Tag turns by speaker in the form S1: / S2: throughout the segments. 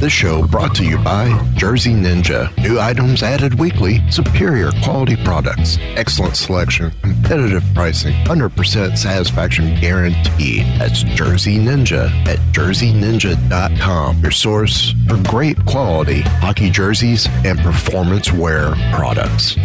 S1: This show brought to you by Jersey Ninja. New items added weekly, superior quality products, excellent selection, competitive pricing, 100% satisfaction guaranteed. That's Jersey Ninja at jerseyninja.com, your source for great quality hockey jerseys and performance wear products.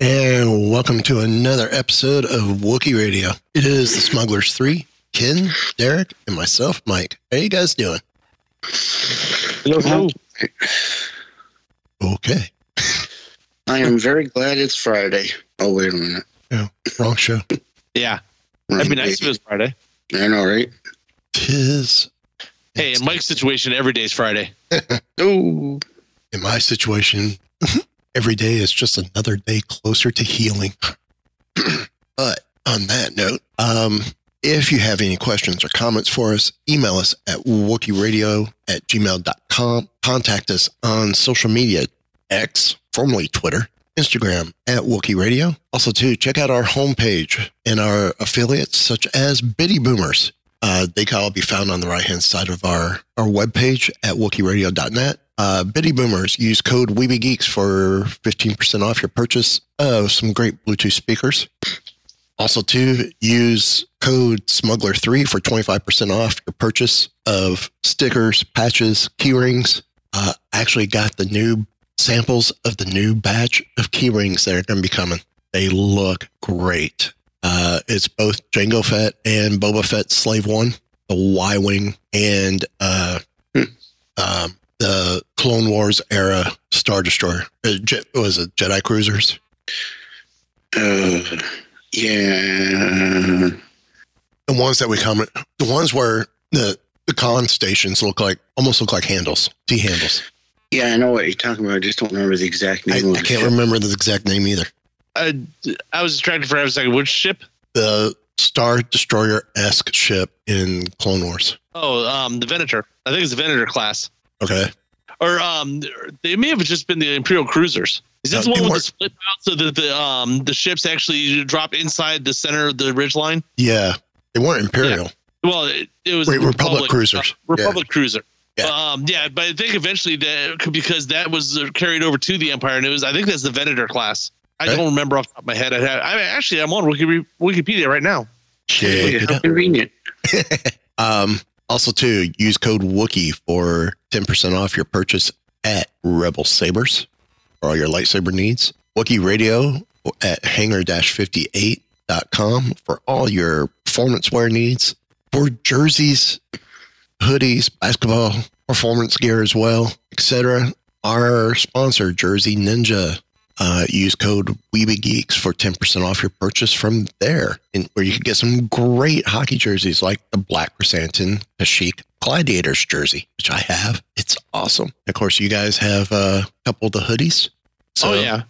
S1: And welcome to another episode of Wookie Radio. It is the Smugglers 3, Ken, Derek, and myself, Mike. How you guys doing? Hello. Okay.
S2: I am very glad it's Friday. Oh, wait a minute.
S1: Yeah, wrong show.
S3: Yeah,
S2: Wrong
S3: that'd be nice if it was Friday.
S2: I know, right?
S1: Tis
S3: Hey, in Mike's situation, every day's Friday.
S2: Oh,
S1: in my situation, every day is just another day closer to healing. but on that note, um, if you have any questions or comments for us, email us at wookieradio at gmail.com. Contact us on social media, X, formerly Twitter, Instagram at Wookie Radio. Also, too, check out our homepage and our affiliates such as Biddy Boomers. Uh, they can all be found on the right hand side of our, our webpage at wookieradio.net. Uh, Biddy Boomers, use code WeebyGeeks for 15% off your purchase of some great Bluetooth speakers. Also, too, use code Smuggler3 for 25% off your purchase of stickers, patches, key rings. Uh, I actually got the new samples of the new batch of key rings that are going to be coming. They look great. Uh, it's both Jango Fett and Boba Fett Slave One, the Y Wing, and uh, um, the Clone Wars era Star Destroyer. Uh, Je- was it Jedi Cruisers?
S2: uh, yeah.
S1: The ones that we comment, the ones where the the con stations look like almost look like handles, T handles.
S2: Yeah, I know what you're talking about. I just don't remember the exact
S1: I,
S2: name. of
S1: I can't
S2: ship.
S1: remember the exact name either.
S3: I, I was distracted for a second. Which ship?
S1: The Star Destroyer esque ship in Clone Wars.
S3: Oh, um, the Venator. I think it's the Venator class.
S1: Okay,
S3: Or um, they may have just been the Imperial cruisers. Is this
S1: No,
S3: the one with the split out so that the um the ships actually drop inside the center of the ridge line?
S1: yeah, they weren't Imperial.
S3: Well, it, it was
S1: Wait,
S3: the
S1: Republic cruisers.
S3: uh, Republic cruiser.
S1: Yeah.
S3: Um, yeah, but I think eventually that because that was uh, carried over to the Empire, and it was I think that's the Venator class. I
S1: Okay.
S3: don't remember off the top of my head. I, had, I actually I'm on Wikipedia right now.
S1: Check
S2: Yeah, how convenient.
S1: Um, also, too, use code Wookie for 10% off your purchase at Rebel Sabers for all your lightsaber needs. Wookie Radio at hanger 58.com for all your performance wear needs. For jerseys, hoodies, basketball, performance gear as well, etc. Our sponsor, Jersey Ninja. Uh, use code WeebieGeeks for 10% off your purchase from there, and where you can get some great hockey jerseys like the Black Chrysanthemum, the Chic Gladiators jersey, which I have. It's awesome. Of course, you guys have uh, a couple of the hoodies. So
S3: oh yeah,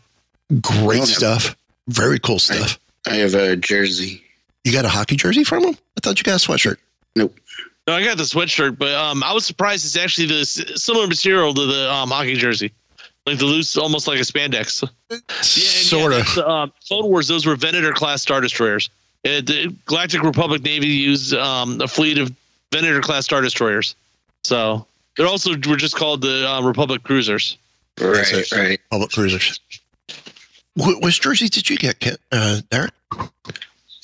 S1: great
S2: Oh,
S1: stuff. Very cool stuff.
S2: I have a jersey.
S1: You got a hockey jersey from them? I thought you got a sweatshirt. Nope.
S3: No, I got the sweatshirt, but um, I was surprised it's actually the similar material to the um, hockey jersey, like the loose, almost like a spandex. Yeah, and
S1: sort
S3: yeah,
S1: of.
S3: the, um, Clone Wars, those were Venator class star destroyers. Uh, the Galactic Republic Navy used um, a fleet of Venator class star destroyers. So they also were just called the um, Republic cruisers.
S1: That's
S2: Right, right.
S1: Public cruisers. Wh- which jersey did you get, Ken, uh, Derek?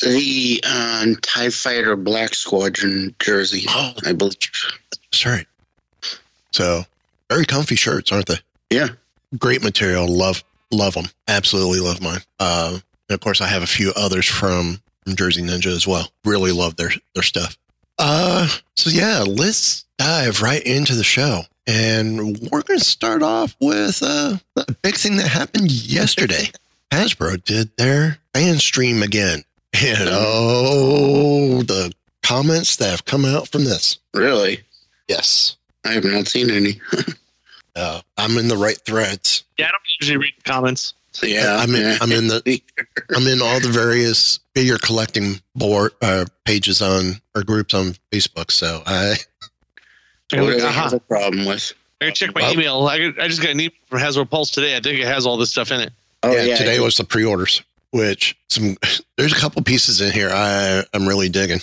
S2: The um, TIE Fighter Black Squadron jersey,
S1: Oh,
S2: I believe.
S1: that's right. So very comfy shirts, aren't they?
S2: Yeah.
S1: Great material. Love, love them. Absolutely love mine. Uh, and of course, I have a few others from, from Jersey Ninja as well. Really love their their stuff. Uh, so yeah, let's dive right into the show, and we're going to start off with uh, a big thing that happened yesterday. Hasbro did their fan stream again, and oh, the comments that have come out from this.
S2: Really?
S1: Yes,
S2: I have not seen any.
S1: uh, I'm in the right threads.
S3: Yeah, I don't usually read comments.
S2: Yeah.
S1: I'm in. I'm in the. I'm in all the various figure collecting board uh, pages on or groups on Facebook. So I
S3: I
S2: What do they have a problem with?
S3: I can check my
S1: Well-
S3: email. I, I just got an email from Hasbro Pulse today. I think it has all this stuff in it.
S2: Oh,
S1: yeah,
S2: yeah.
S1: today was the pre-orders, which some there's a couple pieces in here I I'm really digging.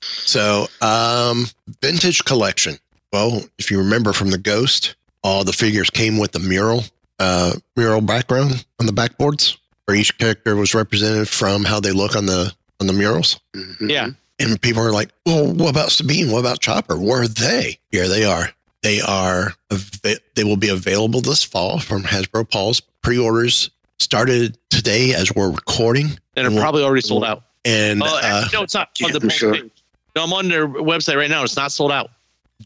S1: So, um, vintage collection. Well, if you remember from the Ghost, all the figures came with the mural, uh, mural background on the backboards, where each character was represented from how they look on the on the murals.
S2: Mhm.
S3: Yeah.
S1: And people are like, "Well, what about Sabine? What about Chopper? Where are they?" Here they are. They are. They will be available this fall from Hasbro Pulse. Pre-orders started today as we're recording,
S3: And they're
S1: Well-
S3: probably already sold out.
S1: and
S3: Oh,
S1: uh,
S3: no, it's not.
S2: yeah,
S3: on the
S2: I'm sure.
S3: No, I'm on their website right now. It's not sold out.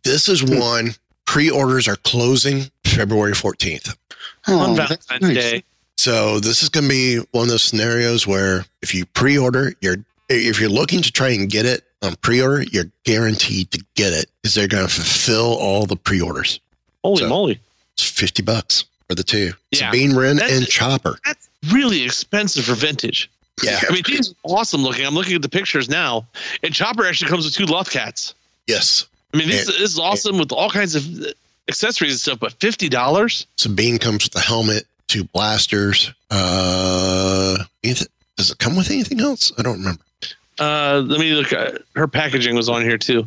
S1: this is one. Pre-orders are closing February 14th.
S2: Oh,
S3: on Valentine's
S2: nice.
S3: Day.
S1: So this is going to be one of those scenarios where if you pre-order, you're if you're looking to try and get it on pre-order, you're guaranteed to get it because they're going to fulfill all the pre-orders.
S3: Holy
S1: So-
S3: moly.
S1: It's 50 bucks for the two.
S3: Yeah.
S1: Sabine Wren
S3: That's-
S1: and Chopper.
S3: That's really expensive for vintage.
S1: Yeah.
S3: I mean, these are awesome looking. I'm looking at the pictures now. And Chopper actually comes with two Loth Cats.
S1: Yes.
S3: I mean, this,
S1: And-
S3: this is awesome with all kinds of accessories and stuff, but $50?
S1: Sabine comes with a helmet, two blasters. Uh, anything, does it come with anything else? I don't remember.
S3: Uh, let me look. Her packaging was on here too.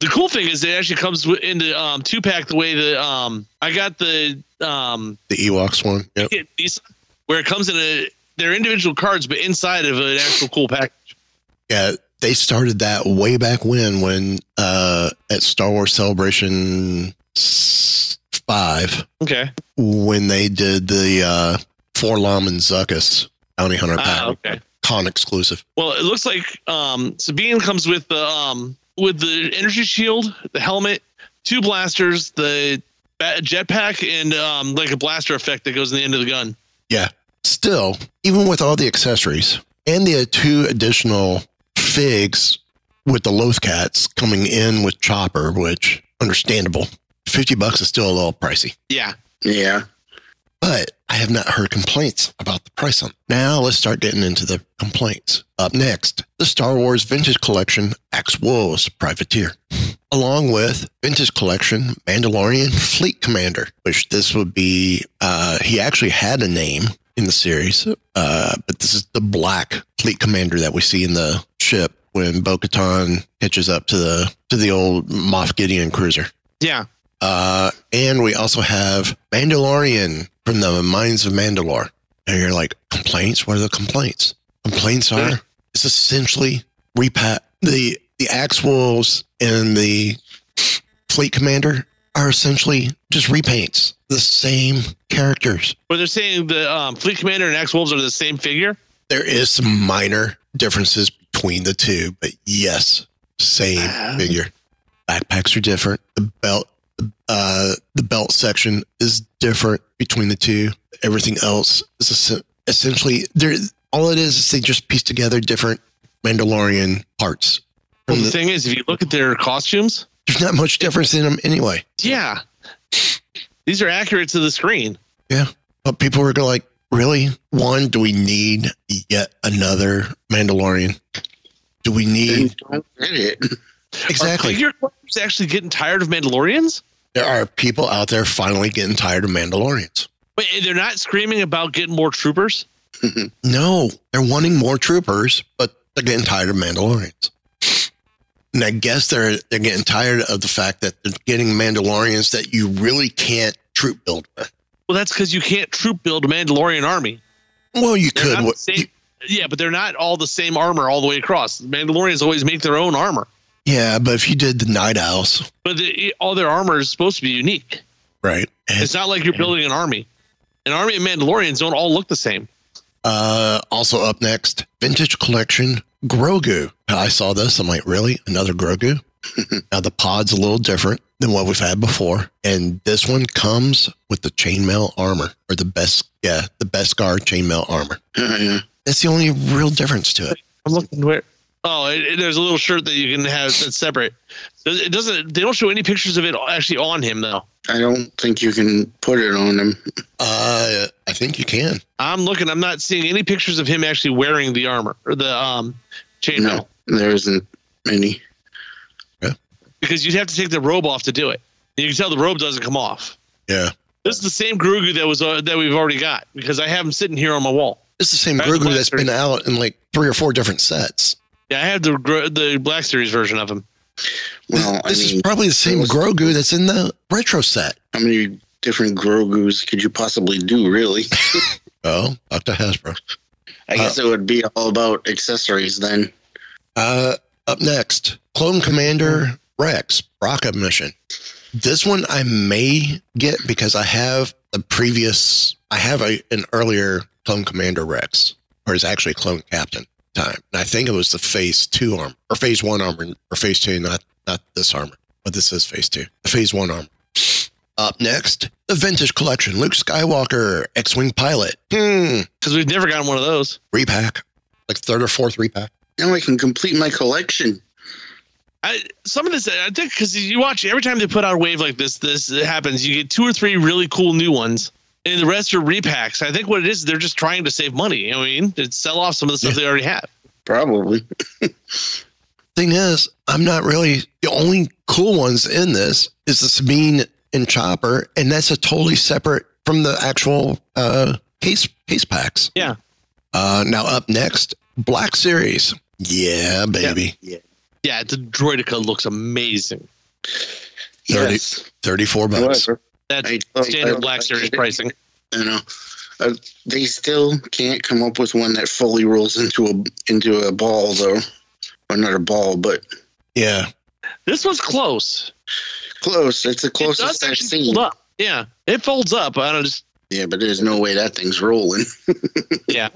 S3: The cool thing is it actually comes in the um, two pack the way the um, I got the um,
S1: The Ewoks one. Yep.
S3: where it comes in a they're individual cards but inside of an actual cool package.
S1: Yeah, they started that way back when, when uh, at Star Wars Celebration five,
S3: Okay.
S1: when they did the uh, 4-LOM and Zuckuss Bounty Hunter pack,
S3: Ah, okay.
S1: con exclusive.
S3: Well, it looks like um, Sabine comes with the um, with the energy shield, the helmet, two blasters, the jetpack, and um, like a blaster effect that goes in the end of the gun. Yeah.
S1: Still, even with all the accessories and the two additional figs with the Loth Cats coming in with Chopper, which understandable, fifty bucks is still a little pricey.
S3: Yeah.
S2: Yeah.
S1: but I have not heard complaints about the price on. it. Now let's start getting into the complaints. Up next, the Star Wars Vintage Collection Axe Wolves Privateer, along with Vintage Collection Mandalorian Fleet Commander, which this would be. Uh, he actually had a name in the series, uh, but this is the Black Fleet Commander that we see in the ship when Bo-Katan hitches up to the to the old Moff Gideon cruiser.
S3: Yeah.
S1: Uh, and we also have Mandalorian from the Mines of Mandalore. And you're like, complaints? What are the complaints? Complaints are it's essentially repat the the Axe Wolves and the Fleet Commander are essentially just repaints. The same characters.
S3: But they're saying the um, Fleet Commander and Axe Wolves are the same figure.
S1: There is some minor differences between the two, but yes, same
S3: Ah.
S1: figure. Backpacks are different. The belt, uh, the belt section is different between the two. Everything else is essentially there. All it is is they just piece together different Mandalorian parts.
S3: Well, the
S1: the-
S3: thing is, if you look at their costumes,
S1: there's not much difference in them anyway.
S3: yeah, these are accurate to the screen. Yeah.
S1: But people were like, really? One, do we need yet another Mandalorian? Do we need
S2: Then don't get it.
S1: Exactly.
S3: Are figure collectors actually getting tired of Mandalorians?
S1: There are people out there finally getting tired of Mandalorians.
S3: Wait, they're not screaming about getting more troopers.
S1: No, they're wanting more troopers, but they're getting tired of Mandalorians. And I guess they're they're getting tired of the fact that they're getting Mandalorians that you really can't troop build with.
S3: Well, that's because you can't troop build a Mandalorian army.
S1: Well, you
S3: They're
S1: could. what-
S3: same-
S1: you-
S3: yeah, but they're not all the same armor all the way across. Mandalorians always make their own armor,
S1: yeah, but if you did the Night Owls,
S3: but the, all their armor is supposed to be unique.
S1: right? And,
S3: It's not like you're building an army. An army of Mandalorians don't all look the same.
S1: uh, also up next, Vintage Collection Grogu. I saw this. I'm like, really? Another Grogu? now the pod's a little different than what we've had before, and this one comes with the chainmail armor, or the best, yeah, the beskar chainmail armor.
S2: Yeah, yeah.
S1: That's the only real difference to it.
S3: I'm looking where. Oh, it, it- there's a little shirt that you can have that's separate. It doesn't. They don't show any pictures of it actually on him though.
S2: I don't think you can put it on him.
S1: Uh, I think you can.
S3: I'm looking. I'm not seeing any pictures of him actually wearing the armor or the um chainmail
S2: No, there isn't any. Yeah.
S3: because you'd have to take the robe off to do it. You can tell the robe doesn't come off.
S1: Yeah,
S3: This is the same Grogu that was uh, that we've already got because I have him sitting here on my wall.
S1: it's the same
S3: That's the
S1: Grogu that's
S3: Black
S1: been out in like three or four different sets.
S3: Yeah, I have the the Black Series version of him.
S2: Well, I
S1: this
S2: mean,
S1: is probably the same
S2: was-
S1: Grogu that's in the retro set.
S2: how many different Grogus could you possibly do, really?
S1: Oh, Dr. Hasbro.
S2: I guess it would be all about accessories then.
S1: Uh, up next, Clone Commander Rex rocket mission. This one I may get because I have the previous. I have a, an earlier Clone Commander Rex, or is actually Clone Captain time, and I think it was the Phase Two armor or Phase One armor or Phase Two, not not this armor, but this is Phase Two, the Phase One armor. Up next, the Vintage Collection Luke Skywalker X-wing pilot. Hmm,
S3: because we've never gotten one of those.
S1: repack, like third or fourth repack.
S2: Now I can complete my collection.
S3: I, some of this, I think, because you watch every time they put out a wave like this, this happens. You get two or three really cool new ones, and the rest are repacks. I think what it is, they're just trying to save money. I mean, to sell off some of the stuff they already have.
S2: Probably.
S1: thing is, I'm not really the only cool ones in this is the Sabine and Chopper, and that's a totally separate from the actual uh, case case packs.
S3: Yeah.
S1: Uh, now up next, Black Series. Yeah, baby,
S3: Yeah, Yeah, the Droideka looks amazing.
S1: Thirty.
S2: Yes.
S1: thirty-four bucks.
S2: However,
S3: That's
S2: I- I-
S3: standard
S2: I-
S3: Black Series pricing.
S2: you know, uh, they still can't come up with one that fully rolls into a into a ball though, or not a ball, but
S1: Yeah,
S3: This was close.
S2: close. It's the
S3: It
S2: closest I've seen.
S3: up. Yeah, it folds up. I don't just.
S2: Yeah, but there's no way that thing's rolling.
S3: Yeah,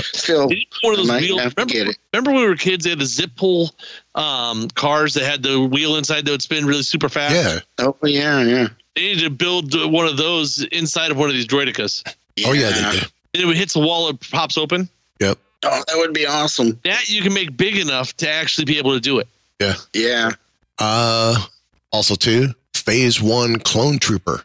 S2: Still,
S3: They one of those wheels. Remember, remember when we were kids? They had the zip pull um, cars that had the wheel inside that would spin really super fast.
S1: yeah.
S2: Oh yeah, yeah.
S3: They needed to build one of those inside of one of these droidekas.
S1: Oh yeah, they do.
S3: And it hits the wall, it pops open.
S1: Yep.
S2: Oh, that would be awesome.
S3: That you can make big enough to actually be able to do it.
S2: Yeah. Yeah.
S1: Uh, also too, Phase One Clone Trooper,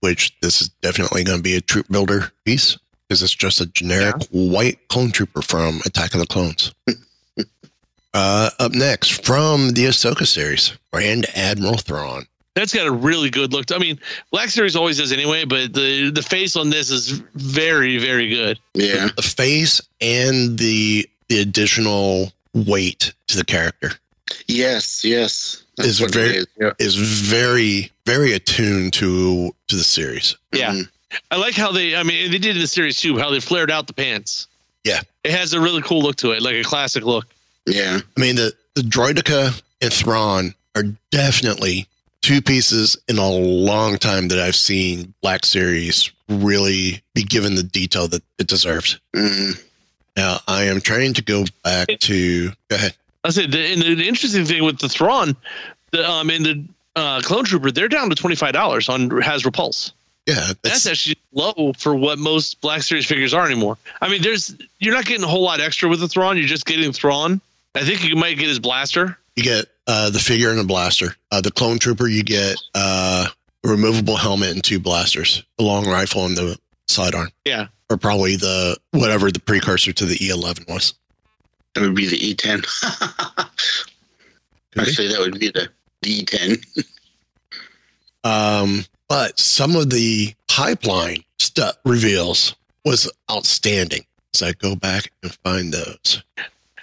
S1: which this is definitely going to be a troop builder piece because it's just a generic white clone trooper from Attack of the Clones. uh, up next from the Ahsoka series, Grand Admiral Thrawn.
S3: That's got a really good look. I mean, Black Series always does anyway, but the the face on this is very, very good.
S2: Yeah.
S1: The face and the the additional weight to the character
S2: Yes. Yes.
S1: Is very-
S2: is, Yeah.
S1: is very very attuned to to the series.
S3: Yeah.
S2: Mhm.
S3: I like how they. I mean, they did in the series too. How they flared out the pants.
S1: Yeah.
S3: it has a really cool look to it, like a classic look.
S2: Yeah.
S1: I mean, the, the Droideka and Thrawn are definitely two pieces in a long time that I've seen Black Series really be given the detail that it deserves.
S2: Mm.
S1: Now, I am trying to go back to. Go ahead.
S3: I said, the, and the interesting thing with the Thrawn, the um, in the uh, Clone Trooper, they're down to twenty five dollars on has Pulse.
S1: Yeah,
S3: That's
S1: that's,
S3: actually low for what most Black Series figures are anymore. I mean, there's you're not getting a whole lot extra with the Thrawn. You're just getting Thrawn. I think you might get his blaster.
S1: you get uh, the figure and a blaster. Uh, the Clone Trooper, you get uh, a removable helmet and two blasters, a long rifle and the sidearm,
S3: Yeah,
S1: or probably the whatever the precursor to the E11 was.
S2: That would be the E10. Actually, that would be the D10.
S1: Um, but some of the pipeline stuff reveals was outstanding. So I go back and find those.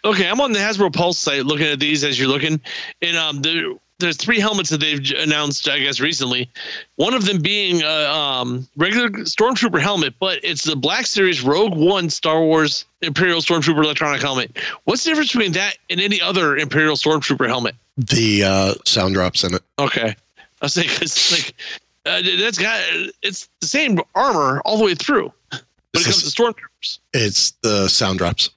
S3: Okay, I'm on the Hasbro Pulse site looking at these as you're looking, and um, there, there's three helmets that they've announced, I guess, recently. One of them being a um, regular Stormtrooper helmet, but it's the Black Series Rogue One Star Wars Imperial Stormtrooper electronic helmet. What's the difference between that and any other Imperial Stormtrooper helmet?
S1: The uh, sound drops in it.
S3: Okay, I was saying 'cause, like uh, that's got it's the same armor all the way through, but it comes to Stormtroopers.
S1: It's the sound drops.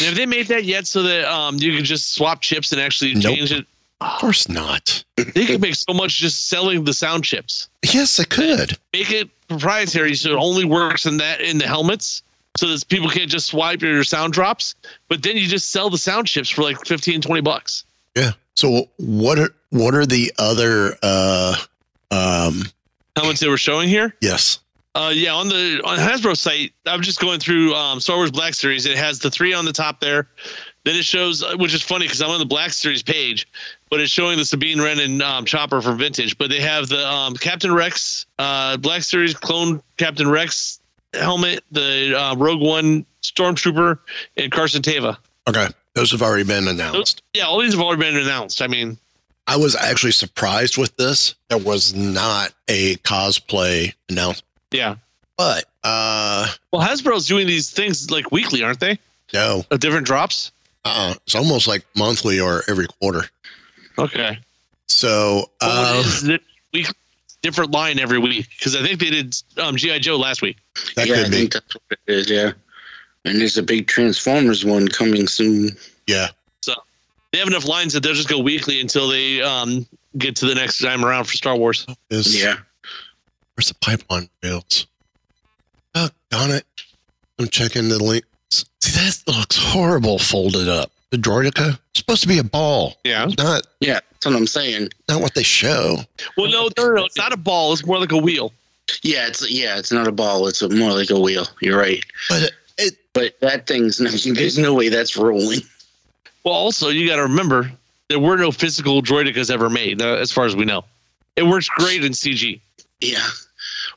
S3: And have they made that yet so that um, you can just swap chips and actually
S1: Nope.
S3: change it?
S1: Of course not.
S3: They could make so much just selling the sound chips.
S1: Yes, I could.
S3: Make it proprietary so it only works in that in the helmets. So that people can't just swipe your sound drops, but then you just sell the sound chips for like 15, 20 bucks.
S1: Yeah. So what are what are the other uh um
S3: much they were showing here.
S1: yes.
S3: Uh, yeah, on the on Hasbro site, I'm just going through um, Star Wars Black Series. It has the three on the top there. Then it shows, uh, which is funny because I'm on the Black Series page, but it's showing the Sabine Wren and um, Chopper from Vintage. But they have the um, Captain Rex, uh, Black Series clone Captain Rex helmet, the uh, Rogue One Stormtrooper, and Carson Teva.
S1: Okay. Those have already been
S3: Those,
S1: announced.
S3: yeah, all these have already been announced. I mean,
S1: I was actually surprised with this. There was not a cosplay announcement.
S3: yeah.
S1: But uh
S3: Well, Hasbro's doing these things like weekly, aren't they?
S1: no.
S3: Of different drops.
S1: Uh it's almost like monthly or every quarter.
S3: Okay.
S1: So
S3: Well,
S1: uh,
S3: it is week, different line every week because I think they did um, GI Joe last week.
S1: that
S2: yeah, I
S1: could be.
S2: think that's what it is. Yeah, and there's a big Transformers one coming soon.
S1: Yeah.
S3: They have enough lines that they'll just go weekly until they um, get to the next time around for Star Wars.
S1: Is
S2: Yeah,
S1: where's the pipeline bills? Oh darn it. I'm checking the links. See that looks horrible folded up. The Droideka? It's supposed to be a ball.
S3: Yeah.
S1: Not
S2: yeah, that's what I'm saying.
S1: not what they show.
S3: Well, no, no, no, no, it's not a ball. It's more like a wheel.
S2: Yeah, it's yeah, it's not a ball. It's more like a wheel. You're right.
S1: But it, it
S2: But that thing's no, there's no way that's rolling.
S3: Well, also you got to remember there were no physical droidekas ever made, uh, as far as we know. It works great in CG.
S2: Yeah.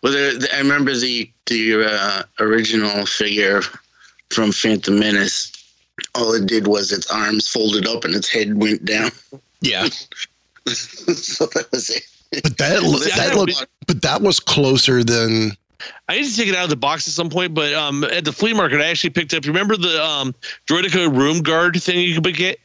S2: Well, there, I remember the the uh, original figure from Phantom Menace. All it did was its arms folded up and its head went down.
S1: yeah.
S2: so that was it.
S1: But that
S3: See,
S1: that looked but that was closer than
S3: I need to take it out of the box at some point, but um, at the flea market, I actually picked up. You remember the um, Droideka room guard thing you could get?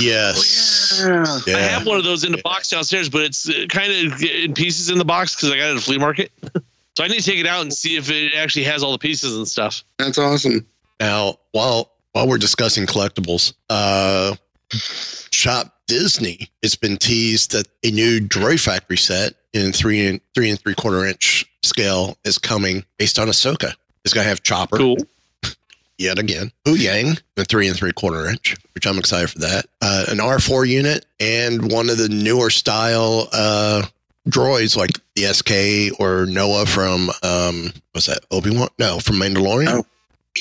S1: yes.
S2: Yeah.
S1: Yeah.
S3: I have one of those in the box downstairs, but it's uh, kind of in pieces in the box because I got it at a flea market. so I need to take it out and see if it actually has all the pieces and stuff.
S2: That's awesome.
S1: Now, while while we're discussing collectibles, uh, Shop Disney, it's been teased that a new Droid Factory set in three and three and three quarter inch scale is coming based on Ahsoka. It's gonna have Chopper
S3: Cool.
S1: yet again, Huyang, the three and three quarter inch, which I'm excited for that. Uh, an R4 unit and one of the newer style uh, droids like the SK or Noah from um, what's that Obi Wan? No, from Mandalorian
S2: Oh.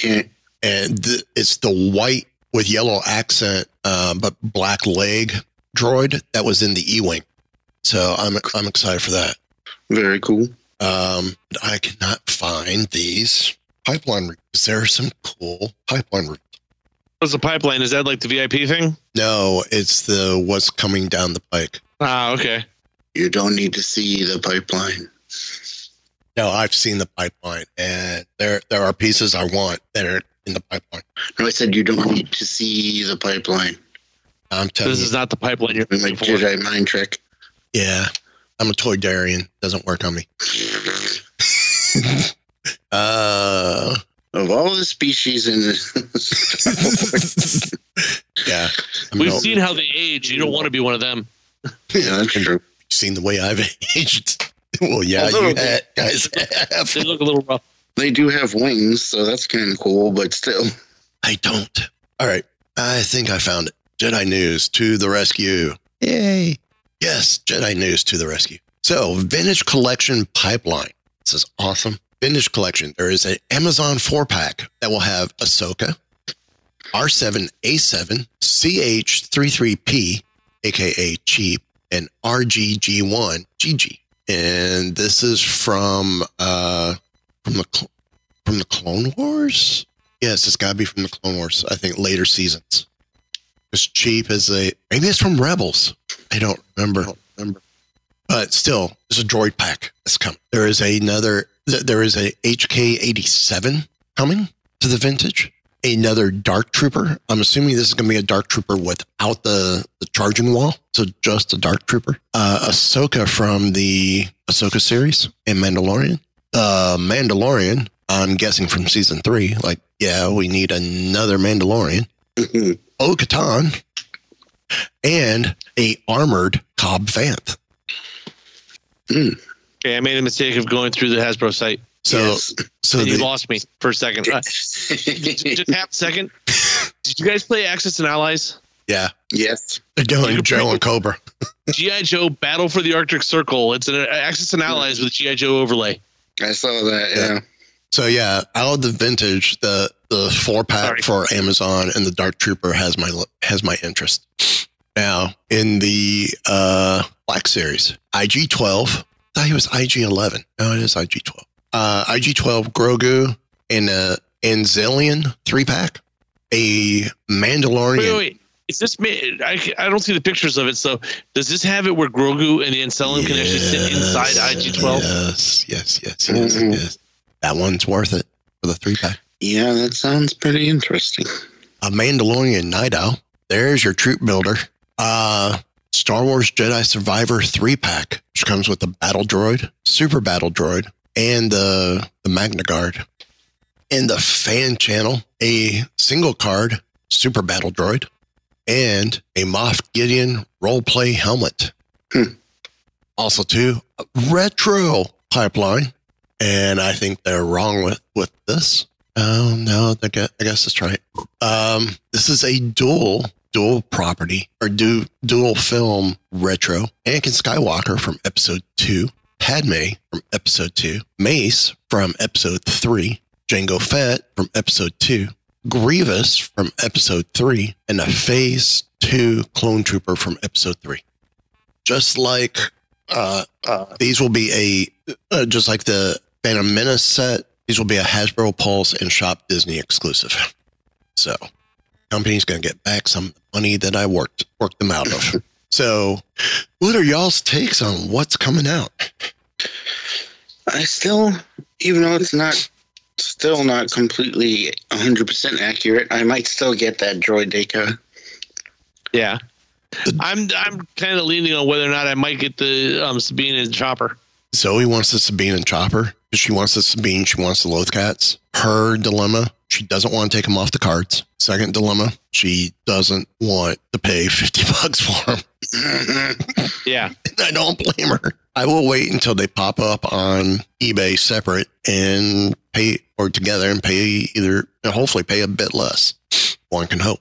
S2: Yeah.
S1: and th- it's the white with yellow accent, um, but black leg droid that was in the E-wing. So I'm I'm excited for that.
S2: Very cool.
S1: Um, but I cannot find these pipeline. reviews. There are some cool pipeline. reviews.
S3: What's the pipeline? Is that like the VIP thing?
S1: No, it's the what's coming down the pike.
S3: Ah, okay.
S2: You don't need to see the pipeline.
S1: No, I've seen the pipeline, and there there are pieces I want that are in the pipeline.
S2: No, I said you don't need to see the pipeline.
S1: I'm telling
S3: This
S1: you,
S3: is not the pipeline you're
S2: Like
S3: looking for.
S2: Jedi mind trick.
S1: yeah, I'm a Toydarian. Doesn't work on me. Uh,
S2: Of all the species in the
S1: yeah, I'm
S3: We've
S1: no-
S3: seen how they age. You don't want to be one of them.
S2: yeah, that's true.
S1: seen the way I've aged. Well, yeah,
S2: A little
S1: you
S2: bit.
S1: ha- guys have.
S3: They look a little rough.
S2: They do have wings, so that's kind of cool. But still,
S1: I don't. All right, I think I found it. Jedi News to the rescue! Yay! Yes, Jedi News to the rescue. So, Vintage Collection Pipeline. This is awesome. Vintage Collection. There is an Amazon four pack that will have Ahsoka, R7A7, CH33P, aka Cheap, and RGG1 GG. And this is from uh from the cl- from the Clone Wars. Yes, it's got to be from the Clone Wars. I think later seasons. Because Cheap as a maybe it's from Rebels. I don't remember. remember. But still, there's a droid pack that's coming. There is another. There is a HK87 coming to the vintage. Another Dark Trooper. I'm assuming this is going to be a Dark Trooper without the, the charging wall. So just a Dark Trooper. Uh, Ahsoka from the Ahsoka series and Mandalorian. Uh, Mandalorian, I'm guessing from season three. Like, yeah, we need another Mandalorian. Bo-Katan and a armored Cobb Vanth.
S3: Okay, I made a mistake of going through the Hasbro site.
S1: So,
S2: Yes.
S1: so
S3: and you lost me for a second. Uh, just half a second. Did you guys play Axis and Allies?
S1: yeah,
S2: yes.
S1: they're doing Joe and Cobra.
S3: GI Joe Battle for the Arctic Circle. It's an uh, Axis and Allies with GI Joe overlay.
S2: I saw that.
S1: Yeah.
S2: Yeah.
S1: So yeah, out of the vintage, the the four pack
S3: Sorry.
S1: for Amazon and the Dark Trooper has my has my interest. Now in the uh Black Series, IG twelve. I Thought he was IG eleven. No, it is IG twelve. Uh, IG twelve Grogu and a Anzellan three pack, a Mandalorian.
S3: Wait, wait, wait. Is this? I, I don't see the pictures of it. So does this have it where Grogu and the Anzellan can actually sit inside IG12?
S1: Yes, yes, yes, yes,
S2: Mhm.
S1: yes. That one's worth it for the three pack.
S2: Yeah, that sounds pretty interesting.
S1: a Mandalorian Night Owl. There's your troop builder. Uh, Star Wars Jedi Survivor three pack, which comes with the battle droid, super battle droid, and the the Magna Guard. In the fan channel, a single card super battle droid, and a Moff Gideon role play helmet.
S2: Hmm.
S1: Also, too, a retro pipeline, and I think they're wrong with with this. Oh no, I guess, I guess that's right. Um, this is a dual dual property or du, dual film retro. Anakin Skywalker from Episode Two, Padme from Episode Two, Mace from Episode Three, Jango Fett from Episode Two, Grievous from Episode Three, and a Phase Two Clone Trooper from Episode Three. Just like uh, uh, these will be a uh, just like the Phantom Menace set. These will be a Hasbro Pulse and Shop Disney exclusive. So, company's going to get back some money that I worked worked them out of. so, what are y'all's takes on what's coming out?
S2: I still, even though it's not, still not completely 100% accurate, I might still get that droideka.
S3: Yeah. I'm I'm kind of leaning on whether or not I might get the um, Sabine and Chopper.
S1: Zoe wants the Sabine and Chopper. She wants the Sabine. She wants the Loth Cats. Her dilemma: she doesn't want to take them off the cards. Second dilemma: she doesn't want to pay fifty bucks for them.
S3: Yeah.
S1: I don't blame her. I will wait until they pop up on eBay separate and pay or together and pay either and hopefully pay a bit less. One can hope.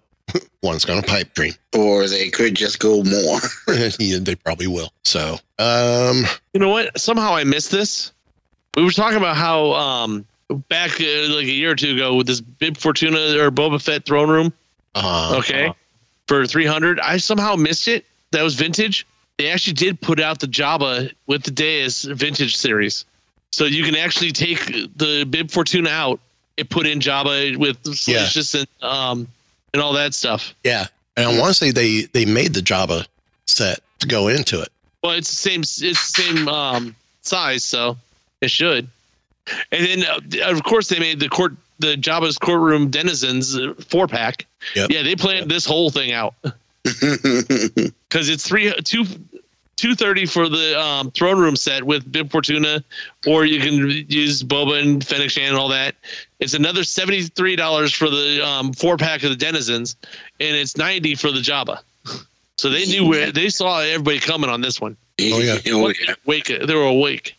S1: One's gonna pipe dream.
S2: or they could just go more.
S1: yeah, they probably will. So um
S3: You know what? Somehow I missed this. We were talking about how um back uh, like a year or two ago with this Bib Fortuna or Boba Fett throne room.
S1: uh
S3: Okay. For 300, I somehow missed it. That was vintage. They actually did put out the Jabba with the Deus vintage series. So you can actually take the Bib Fortuna out and put in Jabba with
S1: Yeah.
S3: And um and all that stuff.
S1: yeah. And I wanna say they they made the Jabba set to go into it.
S3: Well, it's the same. It's the same um, size, so it should. And then, uh, of course, they made the court, the Jabba's courtroom denizens uh, four pack.
S1: Yep.
S3: Yeah, they planned this whole thing out because it's three two two thirty for the um, throne room set with Bib Fortuna, or you can use Boba and Fennec Shand and all that. It's another seventy three dollars for the um, four pack of the denizens, and it's ninety for the Jabba. So they knew where they saw everybody coming on this one.
S1: Oh, yeah.
S2: Oh, yeah.
S3: Wake, they were awake.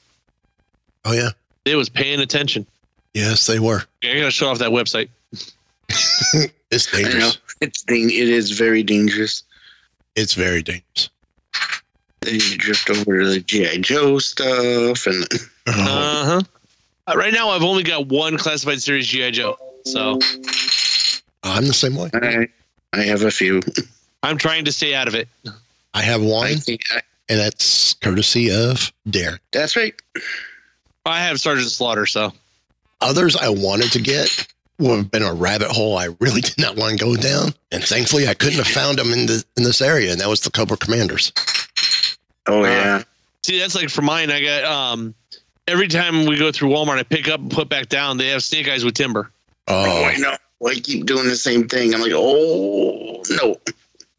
S1: Oh yeah.
S3: They was paying attention.
S1: Yes, they were.
S3: I gotta show off that website.
S1: It's dangerous.
S2: It's dang- it is very dangerous.
S1: It's very dangerous.
S2: Then you drift over to the G.I. Joe stuff and
S3: Uh huh. Uh, right now, I've only got one classified series GI Joe, so
S1: I'm the same way.
S2: I, I have a few.
S3: I'm trying to stay out of it.
S1: I have one,
S2: I think I,
S1: and that's courtesy of Darren.
S2: that's right.
S3: I have Sergeant Slaughter, so
S1: Others I wanted to get would have been a rabbit hole I really did not want to go down, and thankfully I couldn't have found them in the in this area, and that was the Cobra Commanders.
S2: Oh
S3: Uh,
S2: yeah.
S3: see that's like for mine. I got um every time we go through Walmart, I pick up and put back down. They have Snake Eyes with timber.
S2: Oh,
S1: Oh,
S2: I know. Well, I keep doing the same thing. I'm like, oh no.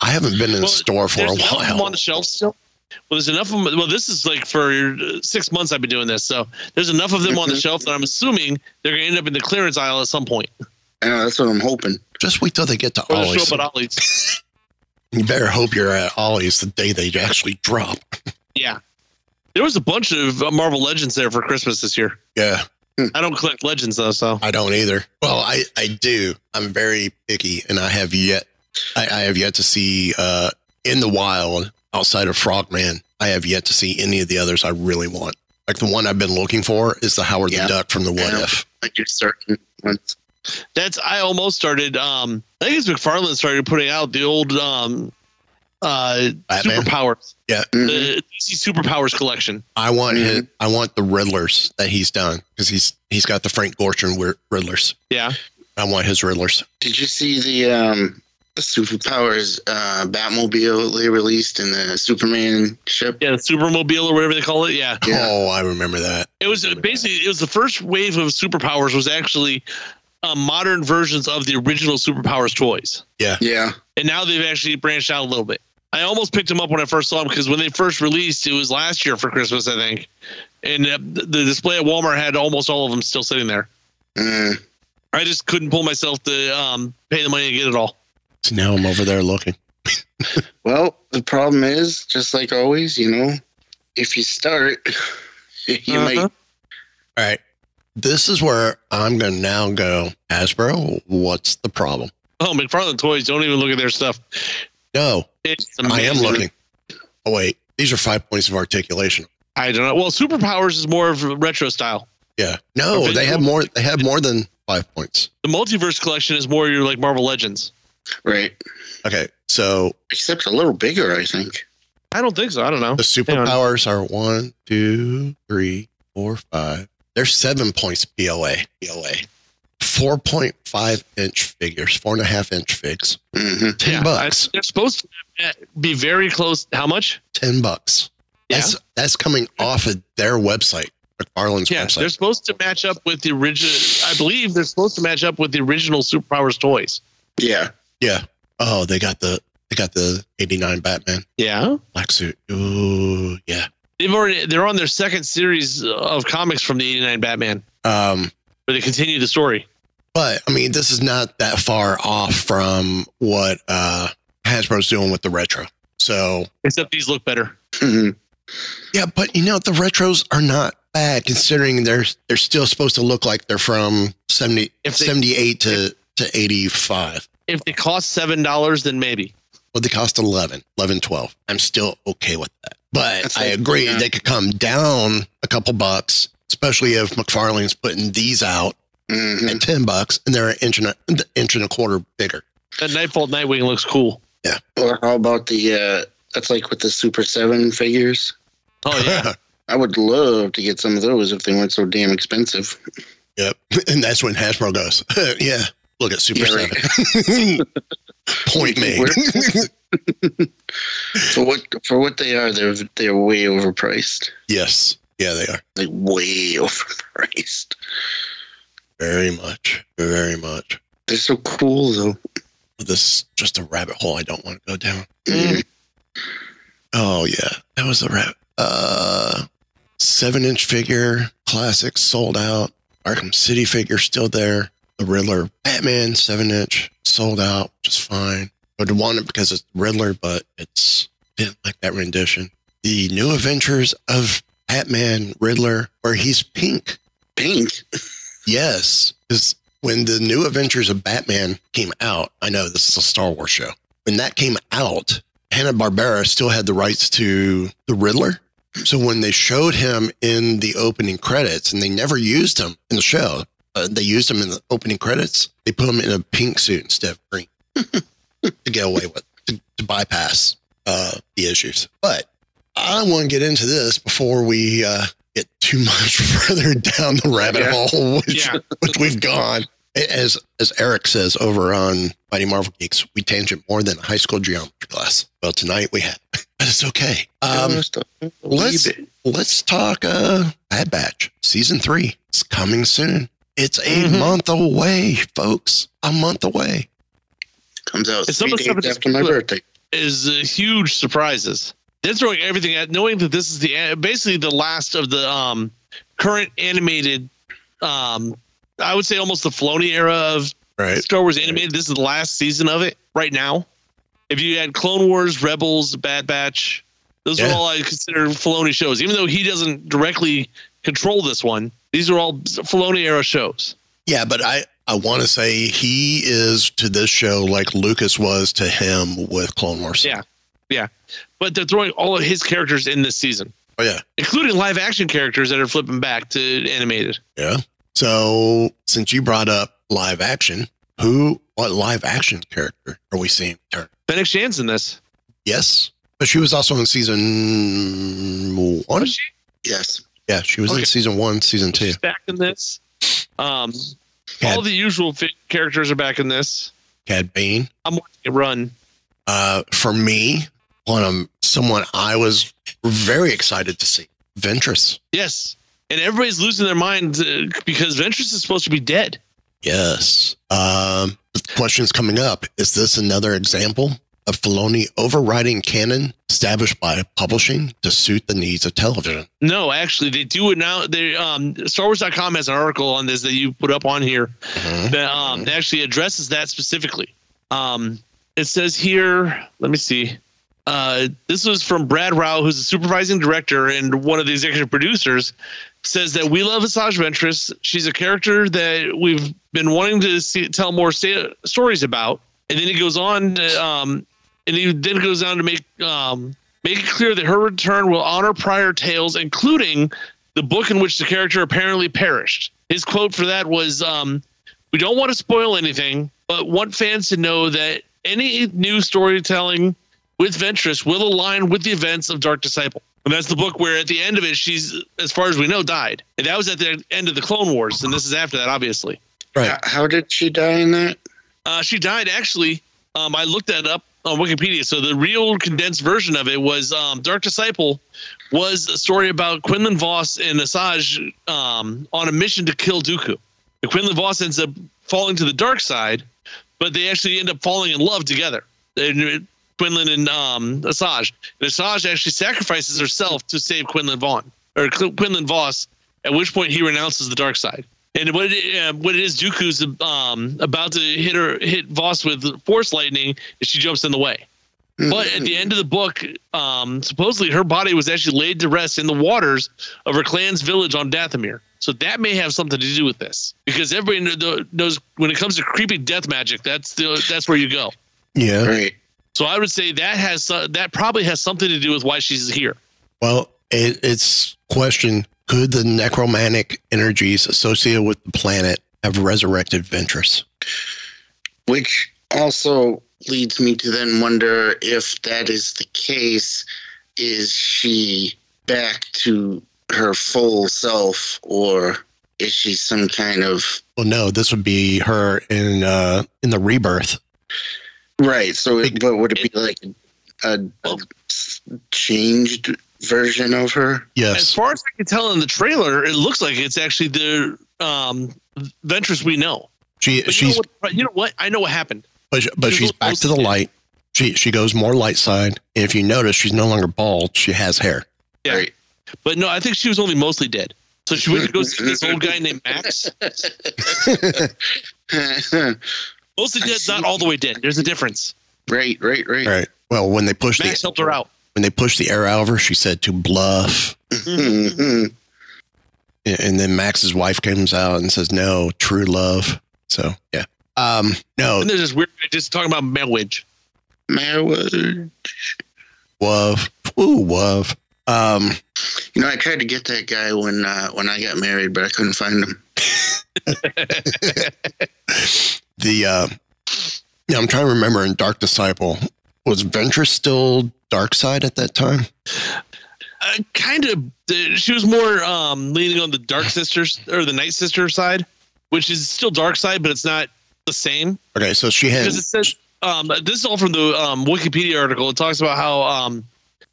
S1: I haven't been in the store for a
S3: There's enough of
S1: while.
S3: on the shelf still. Well, there's enough of them. Well, this is like for uh, six months I've been doing this, so there's enough of them on the shelf that I'm assuming they're going to end up in the clearance aisle at some point.
S2: I know, that's what I'm hoping.
S1: Just wait till they get to
S3: Or they'll show
S1: Ollie's.
S3: up at Ollie's.
S1: You better hope you're at Ollie's the day they actually drop.
S3: Yeah, there was a bunch of uh, Marvel Legends there for Christmas this year.
S1: Yeah,
S3: I don't collect Legends though, so
S1: I don't either. Well, I I do. I'm very picky, and I have yet I, I have yet to see uh in the wild outside of Frogman. I have yet to see any of the others I really want. Like the one I've been looking for is the Howard
S2: Yeah.
S1: the Duck from the What
S2: Yeah.
S1: If.
S2: I do certain ones.
S3: that's I almost started. Um, I think it's McFarlane started putting out the old um, uh,
S1: Batman?
S3: superpowers,
S1: Yeah,
S2: Mhm.
S3: the DC superpowers collection.
S1: I want
S2: Mhm.
S1: his, I want the Riddlers that he's done because he's he's got the Frank Gorshin Riddlers.
S3: Yeah,
S1: I want his Riddlers.
S2: Did you see the um the superpowers uh Batmobile they released in the Superman ship?
S3: yeah, the Supermobile or whatever they call it. Yeah,
S2: Yeah.
S1: Oh, I remember that.
S3: it was basically it was the first wave of superpowers was actually uh, modern versions of the original superpowers toys.
S2: Yeah. Yeah.
S3: And now they've actually branched out a little bit. I almost picked them up when I first saw them because when they first released, it was last year for Christmas, I think, and uh, the the display at Walmart had almost all of them still sitting there.
S2: Mm.
S3: I just couldn't pull myself to um, pay the money to get it all.
S1: So now I'm over there looking.
S2: Well, the problem is, just like always, you know, if you start, you
S3: Uh-huh.
S2: might.
S1: All right. This is where I'm going to now go, Hasbro, what's the problem?
S3: Oh, McFarlane Toys, don't even look at their stuff.
S1: No,
S3: It's
S1: I am looking. Oh, wait. These are five points of articulation.
S3: I don't know. Well, Superpowers is more of a retro style.
S1: Yeah. No, they have more. They have more than five points.
S3: The Multiverse collection is more your like Marvel Legends.
S2: Right.
S1: Okay. So
S2: Except a little bigger, I think.
S3: I don't think so. I don't know.
S1: the superpowers are one, two, three, four, five. They're seven points BOA. BOA. 4.5 inch figures, four and a half inch figs.
S2: hmm
S1: 10
S3: Yeah, I-
S1: bucks.
S3: they're supposed to be very close. How much?
S1: 10 bucks.
S3: Yeah.
S1: That's, that's coming off of their website, McFarlane's
S3: Yeah,
S1: website.
S3: they're supposed to match up with the original. I believe they're supposed to match up with the original Superpowers toys.
S2: Yeah.
S1: Yeah. Oh, they got the they got the 89 Batman
S3: Yeah,
S1: black suit. Ooh, yeah.
S3: they've already. They're on their second series of comics from the '89 Batman,
S1: Um,
S3: but they continue the story.
S1: but I mean, this is not that far off from what uh Hasbro's doing with the retro. So
S3: Except these look better.
S2: hmm
S1: yeah, but you know, the retros are not bad considering they're they're still supposed to look like they're from 70,
S3: If they-
S1: 78 to, to 85.
S3: If they cost seven dollars, then maybe.
S1: Well, they cost 11, 11, 12. I'm still okay with that. But
S2: That's
S1: I
S2: like-
S1: agree
S2: yeah.
S1: they could come down a couple bucks, especially if McFarlane's putting these out
S2: hmm
S1: at 10 bucks and they're an inch and a, an inch and a quarter bigger.
S3: That Nightfall Nightwing looks cool. Yeah.
S2: Or how about the? uh That's like with the Super Seven figures.
S3: Oh yeah,
S2: I would love to get some of those if they weren't so damn expensive.
S1: yep. And that's when Hasbro goes, yeah, look at Super
S2: Yeah, right.
S1: 7. Point made.
S2: For what for what they are, they're they're way overpriced.
S1: yes. Yeah, they are.
S2: Like way overpriced.
S1: Very much. Very much.
S2: They're so cool though.
S1: This is just a rabbit hole I don't want to go down.
S2: Mhm.
S1: Oh yeah, that was a wrap. Uh, seven inch figure, classic, sold out. Arkham City figure still there. The Riddler, Batman, seven inch, sold out, just fine. But I want it because it's Riddler, but it's didn't like that rendition. The new adventures of Batman Riddler, where he's pink.
S2: Pink.
S1: Yes, because when the new Adventures of Batman came out, I know this is a Star Wars show. When that came out, Hanna Barbera still had the rights to the Riddler. So when they showed him in the opening credits, and they never used him in the show, uh, they used him in the opening credits. They put him in a pink suit instead of green to get away with to, to bypass uh, the issues. But I want to get into this before we uh, get too much further down the rabbit
S2: Yeah.
S1: hole, which,
S3: Yeah.
S1: which we've gone. As as Eric says over on Mighty Marvel Geeks, we tangent more than a high school geometry class. Well, tonight we have, but it's okay. Um,
S2: Just a wee
S1: let's let's talk uh Bad Batch season three. It's coming soon. It's a
S3: Mhm.
S1: month away, folks. A month away.
S2: comes out
S3: It's some
S2: three
S3: of
S2: days after my birthday.
S3: is uh, huge surprises. They're throwing everything at knowing that this is the basically the last of the um, current animated. Um, I would say almost the Filoni era of
S1: Right.
S3: Star Wars animated. This is the last season of it right now. If you had Clone Wars, Rebels, Bad Batch, those are all I consider Filoni shows. Even though he doesn't directly control this one, these are all Filoni era shows.
S1: Yeah, but I I want to say he is to this show like Lucas was to him with Clone Wars.
S3: Yeah. Yeah, but they're throwing all of his characters in this season,
S1: Oh yeah.
S3: including live action characters that are flipping back to animated.
S1: Yeah. So since you brought up live action, who what live action character are we seeing turn?
S3: Fennec Shand's in this.
S1: Yes. But she was also in season one.
S3: Was she?
S1: Yes. Yeah, she was
S3: Okay.
S1: in season one, season two.
S3: She's back in this. Um,
S1: Cad,
S3: all the usual characters are back in this.
S1: Cad Bane.
S3: I'm watching it run.
S1: Uh, for me, one of someone I was very excited to see. Ventress.
S3: Yes. And everybody's losing their mind uh, because Ventress is supposed to be dead.
S1: Yes. Um, the questions coming up. Is this another example of Filoni overriding canon established by publishing to suit the needs of television?
S3: No, actually, they do it now. They um, StarWars.com has an article on this that you put up on here
S1: Mhm.
S3: that um, actually addresses that specifically. Um, it says here, let me see. Uh, this was from Brad Rau, who's the supervising director and one of the executive producers. Says that we love Asajj Ventress. She's a character that we've been wanting to see, tell more sta- stories about. And then he goes on, to, um, and he then goes on to make um, make it clear that her return will honor prior tales, including the book in which the character apparently perished. His quote for that was, um, "We don't want to spoil anything, but want fans to know that any new storytelling with Ventress will align with the events of Dark Disciple." And that's the book where, at the end of it, she's, as far as we know, died. And that was at the end of the Clone Wars, and this is after that, obviously.
S1: Right.
S2: How, how did she die in that?
S3: Uh, she died actually. Um, I looked that up on Wikipedia. So the real condensed version of it was um, Dark Disciple was a story about Quinlan Vos and Asajj um, on a mission to kill Dooku. And Quinlan Vos ends up falling to the dark side, but they actually end up falling in love together. And Quinlan and um, Asajj. And Asajj actually sacrifices herself to save Quinlan Vaughn or Quinlan Vos. At which point he renounces the dark side. And what it, uh, what it is, Dooku's um, about to hit her hit Vos with force lightning, and she jumps in the way. But at the end of the book, um, supposedly her body was actually laid to rest in the waters of her clan's village on Dathomir. So that may have something to do with this, because everybody kn- knows when it comes to creepy death magic, that's the that's where you go.
S1: Yeah.
S2: Right.
S3: So I would say that has uh, that probably has something to do with why she's here.
S1: Well, it, it's question: Could the necromantic energies associated with the planet have resurrected Ventress?
S2: Which also leads me to then wonder if that is the case, is she back to her full self or is she some kind of
S1: Well, no. This would be her in uh, in the rebirth.
S2: right? So, it, but would it be like a, a changed version of her?
S1: Yes.
S3: As far as I can tell in the trailer, it looks like it's actually the um, Ventress we know.
S1: She
S3: But you, know what, you know what? I know what happened.
S1: but, but
S3: she's
S1: she's back to the
S3: little
S1: light. She she goes more light side. And if you notice, she's no longer bald. She has hair.
S3: Yeah.
S2: Right.
S3: But no, I think she was only mostly dead. So she went to go see this old guy named Max. Mostly
S2: I
S3: dead, not all the way dead. There's a difference.
S2: right, right, right.
S1: All right. Well, when they pushed
S3: Max
S1: the
S3: helped her out.
S1: When they pushed the air out of her, she said to bluff.
S2: Mhm.
S1: and then Max's wife comes out and says, "No, true love." So yeah, um, no,
S3: And there's this weird just talking about marriage.
S2: Marriage.
S1: wove, ooh, wove. Um,
S2: You know, I tried to get that guy when uh, when I got married, but I couldn't find him.
S1: the uh, yeah, I'm trying to remember in Dark Disciple was Ventress still dark side at that time?
S3: uh, kind of she was more um leaning on the dark sisters or the night sister side which is still dark side but it's not the same
S1: Okay, so she has.
S3: because it says um this is all from the um wikipedia article it talks about how um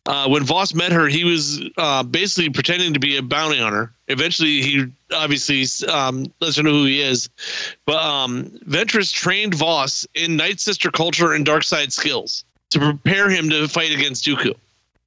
S3: uh, when Vos met her, he was uh, basically pretending to be a bounty hunter. Eventually, he obviously um, lets her know who he is. But um, Ventress trained Vos in Night Sister culture and dark side skills to prepare him to fight against Dooku.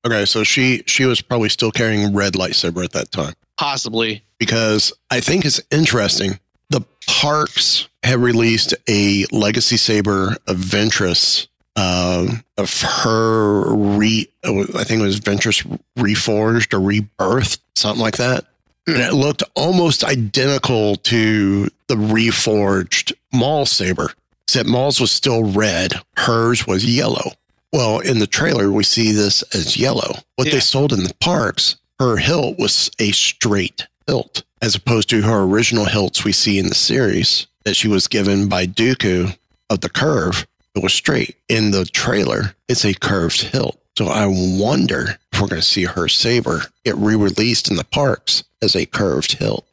S1: okay, so she she was probably still carrying red lightsaber at that time.
S3: Possibly,
S1: because I think it's interesting. The parks have released a legacy saber of Ventress, um, of her re. I think it was Ventress reforged or rebirthed, something like that. And it looked almost identical to the reforged Maul saber, except Maul's was still red. Hers was yellow. Well, in the trailer, we see this as yellow. What
S3: Yeah.
S1: they sold in the parks, her hilt was a straight hilt, as opposed to her original hilts we see in the series that she was given by Dooku of the curve. It was straight. In the trailer, it's a curved hilt. So I wonder if we're going to see her saber get re released in the parks as a curved hilt.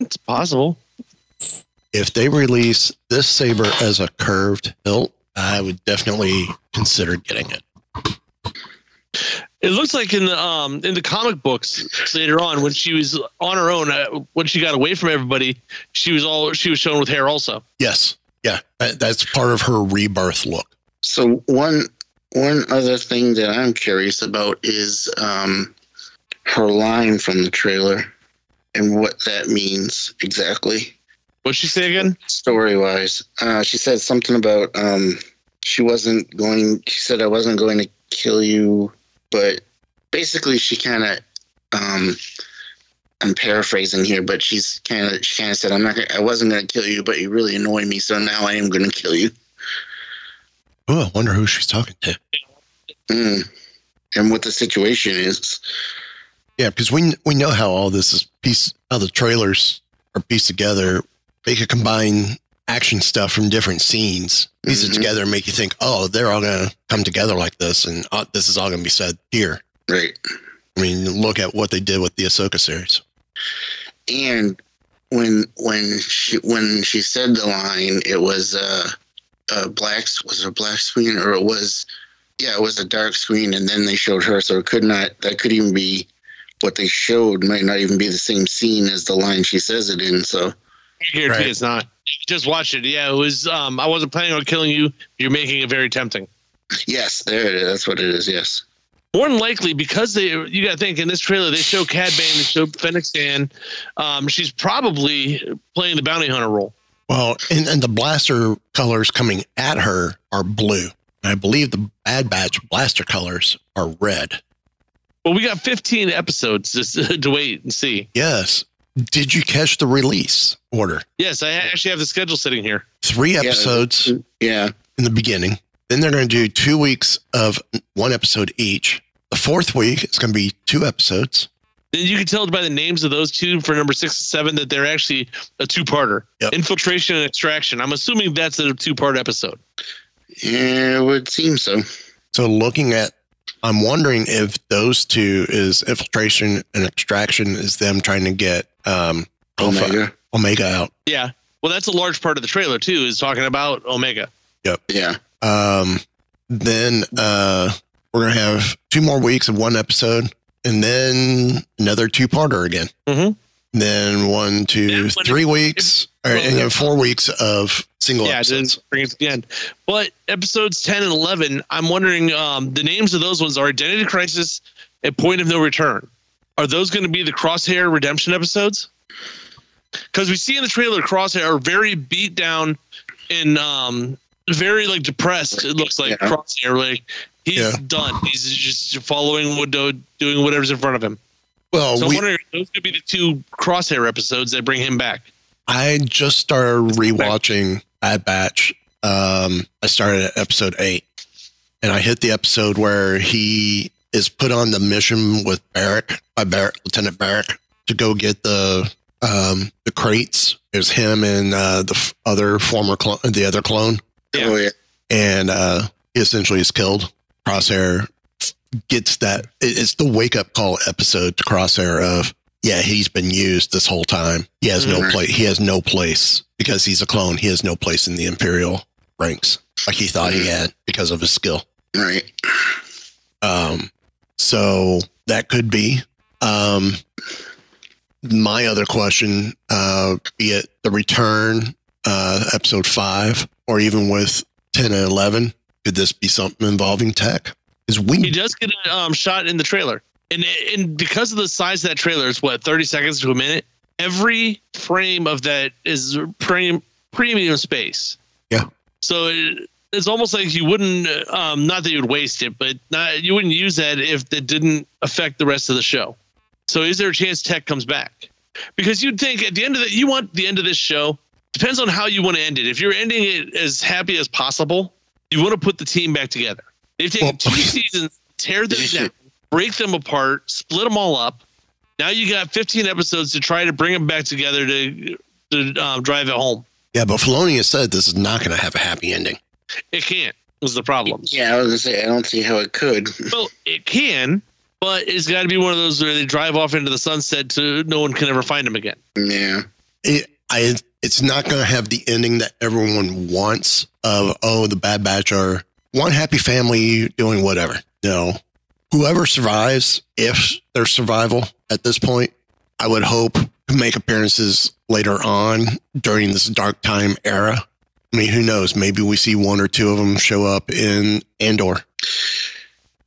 S3: it's possible.
S1: If they release this saber as a curved hilt, I would definitely consider getting it.
S3: It looks like in the um in the comic books later on when she was on her own uh, when she got away from everybody she was all she was shown with hair also.
S1: Yes. Yeah. That, that's part of her rebirth look.
S2: So one one other thing that I'm curious about is um, her line from the trailer and what that means exactly
S3: What'd she say again?
S2: story wise. Uh, she said something about um, she wasn't going. She said I wasn't going to kill you, but basically she kind of. Um, I'm paraphrasing here, but she's kind of she kind of said I'm not. Gonna, I wasn't going to kill you, but you really annoy me, so now I am going to kill you.
S1: Oh, I wonder who she's talking to.
S2: Mm. And what the situation is.
S1: Yeah, because we we know how all this is piece how the trailers are pieced together. They could combine action stuff from different scenes, piece it
S2: Mhm.
S1: together, and make you think, oh, they're all going to come together like this, and uh, this is all going to be said here.
S2: Right.
S1: I mean, look at what they did with the Ahsoka series.
S2: and when when she when she said the line it was uh a black was it a black screen or it was yeah it was a dark screen and then they showed her so it could not that could even be what they showed might not even be the same scene as the line she says it in so
S3: I guarantee
S1: Right.
S3: it's not. Just watch it. Yeah, it was. Um, I wasn't planning on killing you. You're making it very tempting.
S2: yes there it is that's what it is yes
S3: More than likely, because they, you got to think in this trailer they show Cad Bane, they show Fennec Shand. Um, she's probably playing the bounty hunter role.
S1: Well, and, and the blaster colors coming at her are blue. And I believe the Bad Batch blaster colors are red.
S3: Well, we got 15 episodes to, to wait and see.
S1: Yes. Did you catch the release order?
S3: Yes, I actually have the schedule sitting here.
S1: Three episodes
S2: yeah
S1: in the beginning. Then they're going to do two weeks of one episode each. The fourth week, it's going to be two episodes.
S3: Then you can tell by the names of those two for number six and seven that they're actually a two-parter.
S1: Yep.
S3: Infiltration and extraction. I'm assuming that's a two-part episode.
S2: yeah it would seem so
S1: So looking at, I'm wondering if those two is infiltration and extraction is them trying to get um, Alpha-
S2: omega
S1: Omega out.
S3: Yeah. Well, that's a large part of the trailer too. Is talking about Omega. Yep.
S2: Yeah
S1: Um, then uh, we're gonna have two more weeks of one episode, and then another two-parter again.
S3: Mhm.
S1: Then one, two,
S3: Yeah, when
S1: three weeks, or, and then four weeks of single
S3: yeah,
S1: episodes.
S3: bring it to the end. But episodes 10 and 11, I'm wondering um, the names of those ones are Identity Crisis and Point of No Return. Are those going to be the Crosshair Redemption episodes? Because we see in the trailer Crosshair are very beat down and um, very like depressed. It looks like
S2: Yeah.
S3: Crosshair, like he's
S1: Yeah.
S3: done. He's just following what doing whatever's in front of him.
S1: Well,
S3: So I'm
S1: we,
S3: wondering if those could be the two Crosshair episodes that bring him back.
S1: I just started rewatching Bad Batch. Um, I started at episode eight, and I hit the episode where he is put on the mission with Barrack by Barrack, Lieutenant Barrack, to go get the um, the crates. There's him and uh, the f- other former clone, the other clone,
S3: Yeah.
S2: oh yeah
S1: and uh, he essentially is killed. Crosshair gets that. It's the wake up call episode to Crosshair of yeah, he's been used this whole time. He has no
S2: Mhm.
S1: place. He has no place because he's a clone. He has no place in the Imperial ranks like he thought he
S2: Mhm.
S1: had because of his skill.
S2: Right.
S1: Um, so that could be. Um, my other question, uh, be it the return, uh, episode five, or even with 10 and 11, could this be something involving tech? Because
S3: He
S1: we,
S3: does get a um, shot in the trailer, and and because of the size of that trailer, it's what thirty seconds to a minute. Every frame of that is premium premium space.
S1: Yeah.
S3: So it, it's almost like you wouldn't, um, not that you would waste it, but not, you wouldn't use that if it didn't affect the rest of the show. So is there a chance Tech comes back? Because you'd think at the end of the, you want the end of this show. Depends on how you want to end it. If you're ending it as happy as possible, you want to put the team back together. They've taken
S1: Well-
S3: two seasons, tear them down, break them apart, split them all up. Now you got 15 episodes to try to bring them back together to to um, drive it home.
S1: yeah, but Filoni has said this is not going to have a happy ending.
S3: It can't. Was the problem?
S2: Yeah, I was gonna say I don't see how it could.
S3: Well, it can, but it's got to be one of those where they drive off into the sunset to no one can ever find them again.
S2: Yeah.
S1: It, I, it's not going to have the ending that everyone wants of, oh, the Bad Batch are one happy family doing whatever. No, whoever survives, if there's survival at this point, I would hope to make appearances later on during this dark time era. I mean, who knows? Maybe we see one or two of them show up in Andor.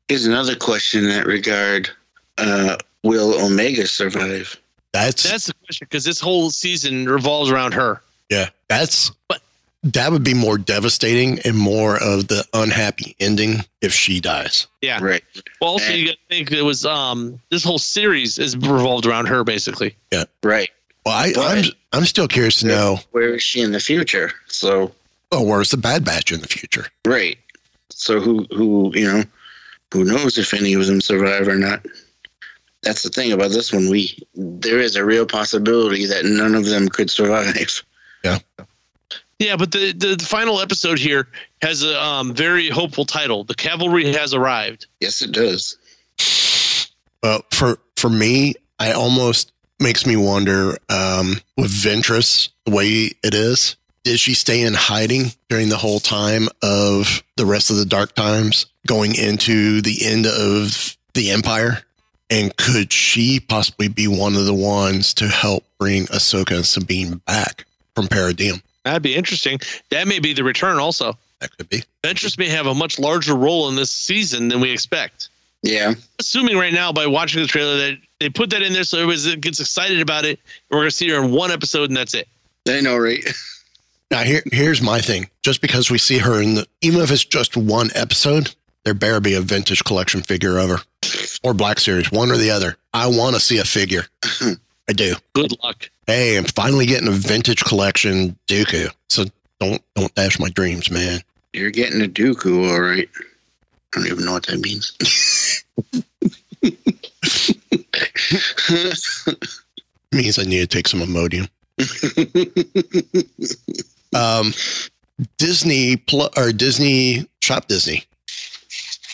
S2: Here's another question in that regard. Uh, will Omega survive?
S1: That's,
S3: That's the question because this whole season revolves around her.
S1: yeah, that's
S3: But-
S1: that would be more devastating and more of the unhappy ending if she dies.
S3: Yeah.
S2: Right.
S3: Well, also you got to think it was um this whole series is revolved around her basically. Yeah.
S2: Right.
S1: Well, I,
S2: But-
S1: I'm I'm still curious to know.
S2: Where is she in the future? So
S1: Oh, where's the Bad Batch in the future?
S2: right. So who who you know who knows if any of them survive or not? That's the thing about this one. We there is a real possibility that none of them could survive.
S3: Yeah, but the, the the final episode here has a um very hopeful title. The cavalry has arrived.
S2: Yes, it does.
S1: Well, for for me, I almost makes me wonder um, with Ventress the way it is. Did she stay in hiding during the whole time of the rest of the dark times, going into the end of the Empire? And could she possibly be one of the ones to help bring Ahsoka and Sabine back from Peridea?
S3: That'd be interesting. That may be the return also.
S1: That could be.
S3: Ventress may have a much larger role in this season than we expect.
S2: Yeah.
S3: Assuming right now by watching the trailer that they put that in there so everybody gets excited about it. We're gonna see her in one episode and that's it.
S2: I know, right?
S1: Now here here's my thing. Just because we see her in the even if it's just one episode, there better be a vintage collection figure of her. Or Black Series, one or the other. I want to see a figure. I do.
S3: Good luck.
S1: Hey, I'm finally getting a vintage collection Dooku. So don't don't dash my dreams, man.
S2: You're getting a Dooku, all right. I don't even know what that means.
S1: means I need to take some Imodium. um, Disney pl- or Disney Shop Disney,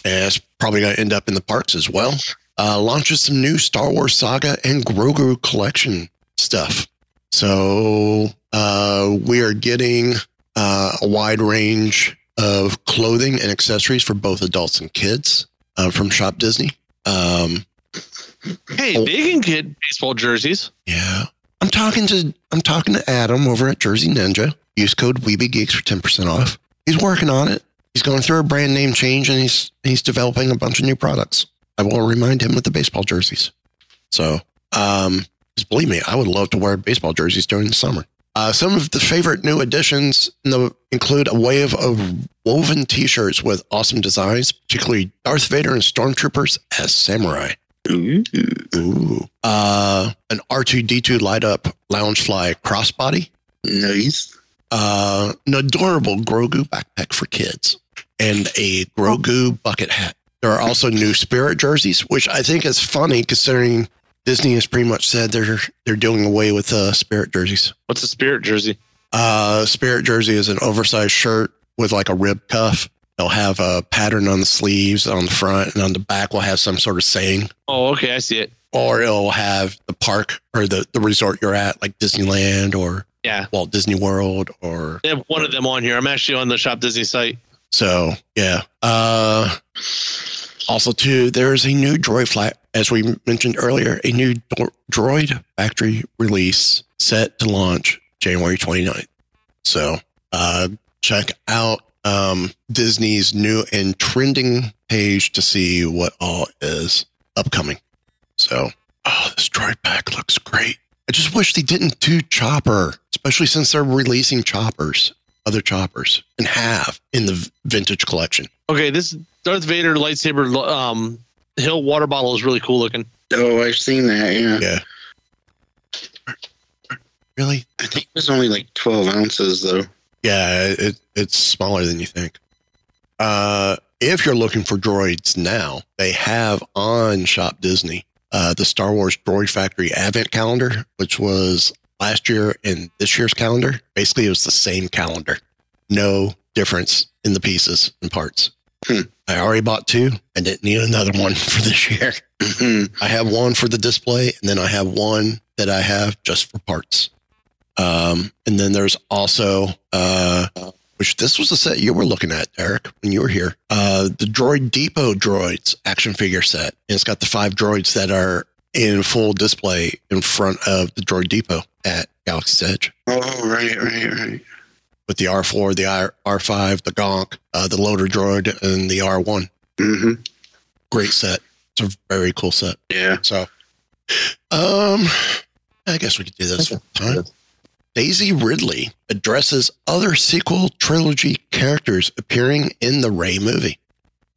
S1: and it's probably going to end up in the parks as well. Uh, launches some new Star Wars Saga and Grogu collection stuff. So uh, we are getting uh, a wide range of clothing and accessories for both adults and kids uh, from Shop Disney. Um,
S3: Hey,
S1: Oh.
S3: they can get baseball jerseys.
S1: Yeah. I'm talking to I'm talking to Adam over at Jersey Ninja. Use code Weeby Geeks for ten percent off. He's working on it. He's going through a brand name change and he's he's developing a bunch of new products. I will remind him with the baseball jerseys. So um just believe me, I would love to wear baseball jerseys during the summer. Uh, some of the favorite new additions in the, include a wave of woven T-shirts with awesome designs, particularly Darth Vader and Stormtroopers as samurai.
S2: Ooh.
S1: Ooh. Uh, an R2D2 light up Loungefly crossbody.
S2: Nice.
S1: Uh, an adorable Grogu backpack for kids and a Grogu bucket hat. There are also new Spirit jerseys, which I think is funny considering Disney has pretty much said they're they're doing away with uh, Spirit jerseys.
S3: What's a spirit jersey?
S1: Uh, Spirit jersey is an oversized shirt with like a rib cuff They'll have a pattern on the sleeves, on the front, and on the back will have some sort of saying.
S3: Oh, okay, I see it.
S1: Or it'll have the park or the, the resort you're at, like Disneyland or
S3: Yeah,
S1: Walt Disney World or
S3: they have one of them on here. I'm actually on the Shop Disney site.
S1: So yeah. Uh also too, there's a new droid flat as we mentioned earlier, a new droid factory release set to launch January 29th. So uh check out um Disney's new and trending page to see what all is upcoming. So oh this droid pack looks great. I just wish they didn't do Chopper, especially since they're releasing choppers, other choppers, and have in the vintage collection.
S3: Okay, this Darth Vader lightsaber um, hill water bottle is really cool looking.
S2: Oh, I've seen that. Yeah.
S1: Yeah. Really?
S2: I think it was only like 12 ounces, though.
S1: Yeah, it, it's smaller than you think. Uh, if you're looking for droids now, they have on Shop Disney uh, the Star Wars Droid Factory Advent Calendar, which was last year and this year's calendar. Basically, it was the same calendar, no difference in the pieces and parts.
S2: Hmm.
S1: I already bought two. I didn't need another one for this year.
S2: Mhm.
S1: I have one for the display, and then I have one that I have just for parts. Um, and then there's also, uh, which this was the set you were looking at, Eric, when you were here. Uh, the Droid Depot droids action figure set. And it's got the five droids that are in full display in front of the Droid Depot at Galaxy's Edge
S2: Oh, right, right, right.
S1: with the R4, the R- R5, the Gonk, uh, the loader droid, and the R1.
S2: Mm-hmm.
S1: Great set. It's a very cool set.
S2: Yeah.
S1: So, um, I guess we could do this one time. Daisy Ridley addresses other sequel trilogy characters appearing in the Rey movie.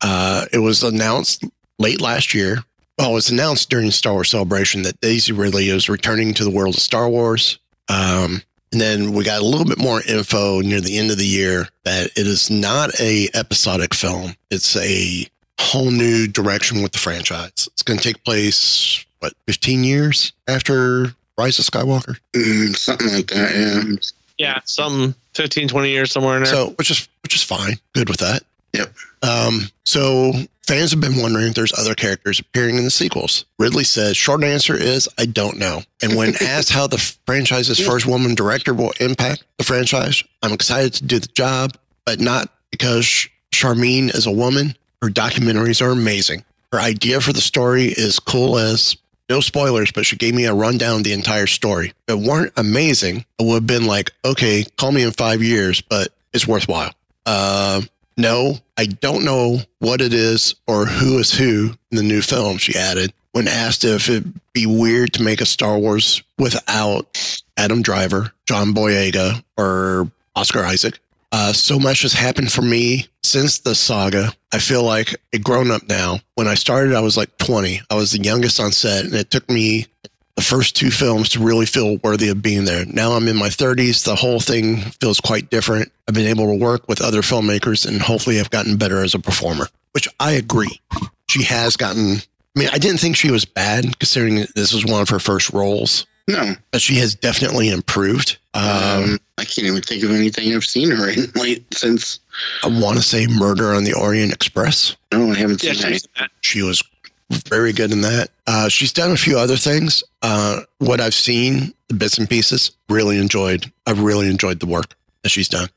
S1: Uh, it was announced late last year. Well, it was announced during Star Wars Celebration that Daisy Ridley is returning to the world of Star Wars. Um, and then we got a little bit more info near the end of the year that it is not a episodic film. It's a whole new direction with the franchise. It's going to take place what 15 years after Rise of Skywalker.
S2: Mm, something like that, yeah.
S3: Yeah, some 15, 20 years somewhere in there.
S1: So, which is which is fine. Good with that.
S2: Yep.
S1: Um, so fans have been wondering if there's other characters appearing in the sequels. Ridley says, short answer is I don't know. And when asked how the franchise's first woman director will impact the franchise, I'm excited to do the job, but not because Sharmeen is a woman. Her documentaries are amazing. Her idea for the story is cool as no spoilers, but she gave me a rundown of the entire story. If it weren't amazing, I would have been like, okay, call me in five years, but it's worthwhile. Uh, no, I don't know what it is or who is who in the new film, she added. When asked if it'd be weird to make a Star Wars without Adam Driver, John Boyega, or Oscar Isaac. Uh, so much has happened for me since the saga. I feel like a grown up now. When I started, I was like 20. I was the youngest on set, and it took me the first two films to really feel worthy of being there. Now I'm in my 30s. The whole thing feels quite different. I've been able to work with other filmmakers, and hopefully, I've gotten better as a performer, which I agree. She has gotten. I mean, I didn't think she was bad considering this was one of her first roles,
S2: No.
S1: but she has definitely improved. Um,
S2: Um, I can't even think of anything I've seen her in late since.
S1: I want to say Murder on the Orient Express.
S2: No, I haven't
S3: yeah,
S2: seen
S3: she's
S2: that.
S3: that.
S1: She was very good in that. Uh, she's done a few other things. Uh, what I've seen, the bits and pieces, really enjoyed. I've really enjoyed the work that she's done.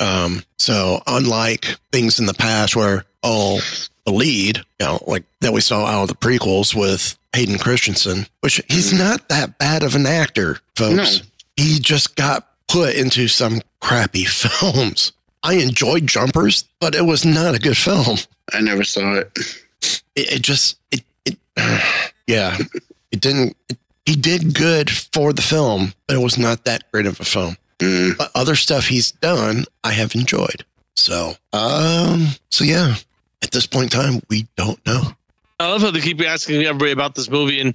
S1: Um, so unlike things in the past where, oh, the lead, you know, like that we saw out of the prequels with Hayden Christensen, which he's not that bad of an actor, folks.
S2: No.
S1: He just got put into some crappy films. I enjoyed Jumpers, but it was not a good film
S2: I never saw it.
S1: It, it just it, it yeah. It didn't it, he did good for the film but it was not that great of a film.
S2: Mm.
S1: but other stuff he's done i have enjoyed. So um so yeah. At this point in time we don't know.
S3: I love how they keep asking everybody about this movie, and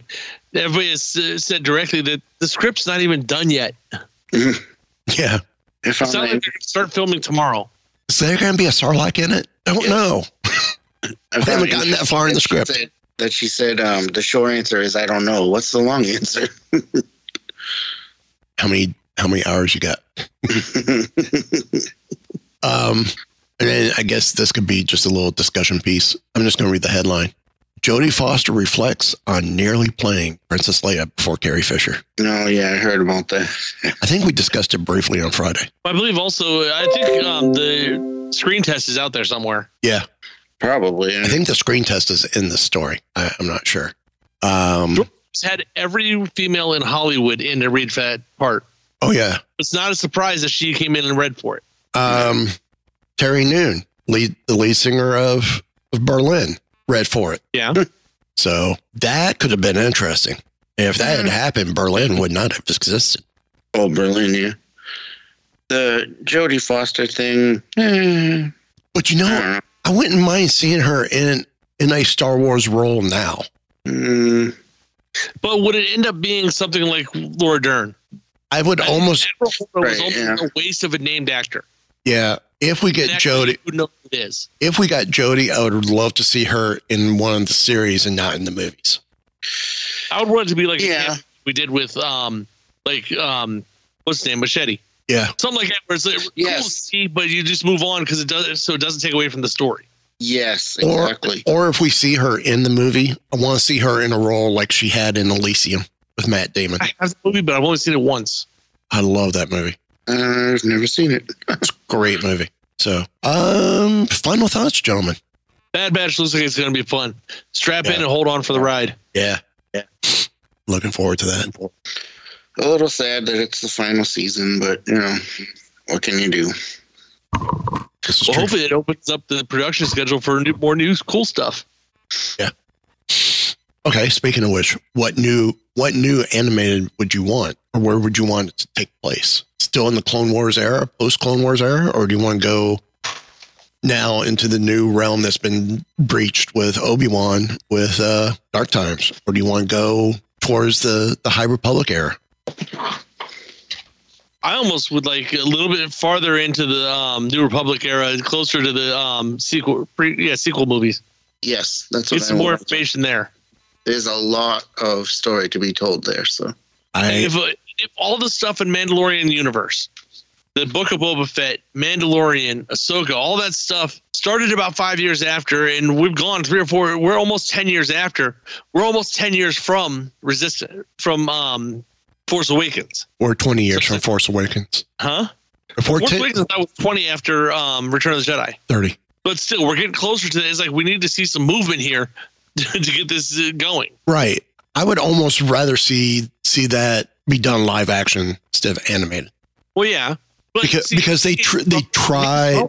S3: everybody has uh, said directly that the script's not even done yet.
S1: yeah.
S2: I
S3: It
S2: found
S3: sounds
S2: that,
S3: like start filming tomorrow.
S1: is there gonna be a sarlacc in it? I don't
S3: Yes.
S1: know
S2: I
S1: i haven't gotten that far in the script
S2: that she said- That she said um, the short answer is I don't know. What's the long answer?
S1: how many how many hours you got um And then I guess this could be just a little discussion piece. I'm just going to read the headline. Jodie Foster reflects on nearly playing Princess Leia before Carrie Fisher.
S2: No, yeah, I heard about that.
S1: I think we discussed it briefly on Friday.
S3: I believe also, I think um, the screen test is out there somewhere.
S1: Yeah,
S2: Probably.
S1: I think the screen test is in the story. I, I'm not sure. Um,
S3: It's had every female in Hollywood in to read that part.
S1: oh yeah,
S3: It's not a surprise that she came in and read for it.
S1: um, Terri Nunn, lead the lead singer of, of Berlin, read for it.
S3: Yeah.
S1: So that could have been interesting. If that had happened, Berlin would not have existed.
S2: Oh, Berlin, yeah. The Jodie Foster thing. Eh,
S1: But you know,
S2: don't know.
S1: I wouldn't mind seeing her in in a Star Wars role now.
S2: Mm,
S3: But would it end up being something like Laura Dern?
S1: I would almost,
S3: Admiral was
S2: Right,
S3: almost
S2: yeah.
S3: a waste of a named actor.
S1: yeah. If we get
S3: An actor you
S1: Jodie,
S3: would know who it is.
S1: if we got Jodie, I would love to see her in one of the series and not in the movies.
S3: I would want it to be like
S2: Yeah.
S3: we did with um like um what's his name machete
S1: Yeah,
S3: something like that where it's like, cool to see, but you just move on because it does so it doesn't take away from the story.
S2: yes, exactly.
S1: or if we see her in the movie, I want to see her in a role like she had in Elysium with Matt Damon.
S3: I have the movie, but I've only seen it once.
S1: I love that movie.
S2: I've never seen it.
S1: It's a great movie. So, um, final thoughts, gentlemen.
S3: Bad Batch looks like it's going to be fun. Strap in and hold on for the ride.
S1: Yeah,
S2: Yeah.
S1: Looking forward to that.
S2: A little sad that it's the final season, but you know, what can you do?
S3: Well,
S1: true.
S3: hopefully it opens up the production schedule for new, more new cool stuff. Yeah.
S1: Okay, speaking of which, what new what new animated would you want, or where would you want it to take place? Still in the Clone Wars era, post Clone Wars era, or do you want to go now into the new realm that's been breached with Obi Wan with uh, Dark Times, or do you want to go towards the the High Republic era?
S3: I almost would like a little bit farther into the um, New Republic era, closer to the um, sequel, pre, yeah, sequel movies.
S2: Yes, that's what
S3: Get
S2: I
S3: more
S2: want.
S3: information there.
S2: There's a lot of story to be told there. So
S1: I
S3: if, uh, if all the stuff in Mandalorian universe, the Book of Boba Fett, Mandalorian, Ahsoka, all that stuff started about five years after, and we've gone three or four. We're almost ten years after. We're almost ten years from Resistance, from um, Force Awakens,
S1: we're twenty years from Force Awakens.
S3: huh?
S1: Before
S3: Force
S1: 10,
S3: Awakens, I was twenty after um, Return of the Jedi.
S1: 30.
S3: But still, we're getting closer to this. It's like we need to see some movement here to get this uh, going.
S1: Right. I would almost rather see see that be done live action instead of animated
S3: Well, yeah,
S1: because
S3: see,
S1: because they tr- they try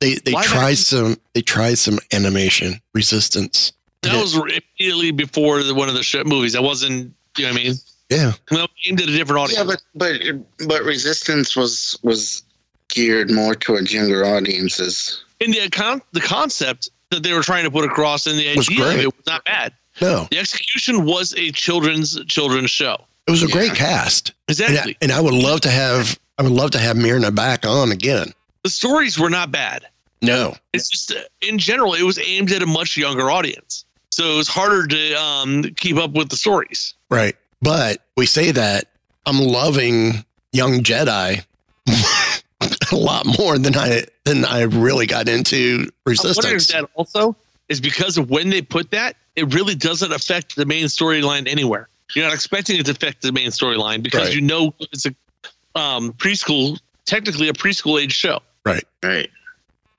S1: they they
S3: action-
S1: some they try some animation resistance.
S3: that was immediately before the, one of the sh- movies. That wasn't, you know what I mean?
S1: Yeah.
S3: Well, aimed at a different audience.
S2: yeah,
S3: audience.
S2: but but but Resistance was was geared more towards younger audiences.
S3: and the con- the concept that they were trying to put across and the
S1: Was
S3: idea of
S1: great.
S3: it was not bad.
S1: No.
S3: The execution was a children's children's show.
S1: It was a
S2: Yeah.
S1: great cast. And
S3: Exactly.
S1: I, and I would love to have I would love to have Myrna back on again.
S3: the stories were not bad.
S1: No.
S3: It's just uh, in general, it was aimed at a much younger audience, so it was harder to um, keep up with the stories.
S1: Right. But we say that I'm loving Young Jedi a lot more than I than I really got into
S3: I wonder if
S1: Resistance.
S3: that also is because of when they put that, it really doesn't affect the main storyline anywhere. You're not expecting it to affect the main storyline because
S1: Right.
S3: you know it's a um, preschool, technically a preschool age show.
S2: Right. Right.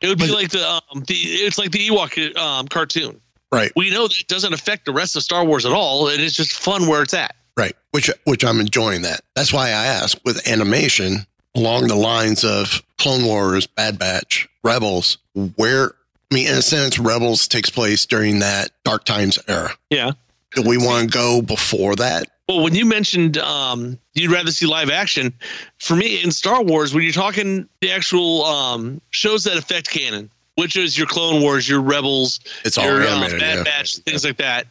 S3: It would be
S1: But-
S3: like the um, the it's like the Ewok um, cartoon.
S1: Right.
S3: We know that it doesn't affect the rest of Star Wars at all, and it's just fun where it's at.
S1: Right. Which which I'm enjoying that. That's why I ask with animation along the lines of Clone Wars, Bad Batch, Rebels, where I mean in a sense Rebels takes place during that Dark Times era.
S3: Yeah.
S1: Do we want to go before that?
S3: Well, when you mentioned um, you'd rather see live action, for me in Star Wars, when you're talking the actual um, shows that affect canon, which is your Clone Wars, your Rebels,
S1: It's all
S3: your uh,
S1: animated.
S3: Bad
S1: yeah.
S3: Batch, things like that.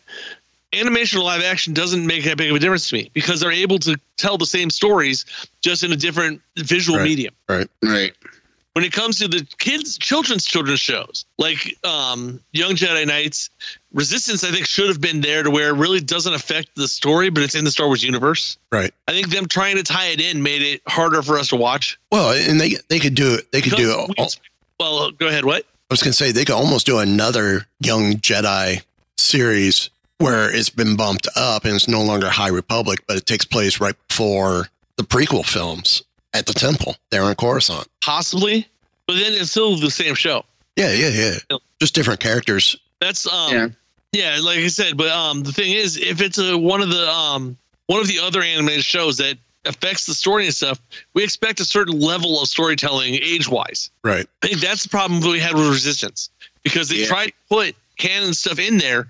S3: Animation or live action doesn't make that big of a difference to me because they're able to tell the same stories just in a different visual
S1: Right.
S3: medium.
S2: Right. Right.
S3: When it comes to the kids, children's children's shows like um, Young Jedi Knights, Resistance, I think should have been there to where it really doesn't affect the story, but it's in the Star Wars universe.
S1: Right.
S3: I think them trying to tie it in made it harder for us to watch.
S1: Well, and they they could do it. They could do it.
S3: we
S1: All,
S3: Well, go ahead. What?
S1: I was going to say they could almost do another Young Jedi series where it's been bumped up and it's no longer High Republic, but it takes place right before the prequel films at the temple there in Coruscant.
S3: Possibly, but then it's still the same show.
S1: Yeah, yeah, yeah. Just different characters.
S3: That's um,
S2: Yeah.
S3: yeah. like I said. But um, the thing is, if it's a one of the um one of the other animated shows that affects the story and stuff, we expect a certain level of storytelling age wise.
S1: Right.
S3: I think that's the problem that we had with Resistance because they
S2: Yeah.
S3: tried to put canon stuff in there,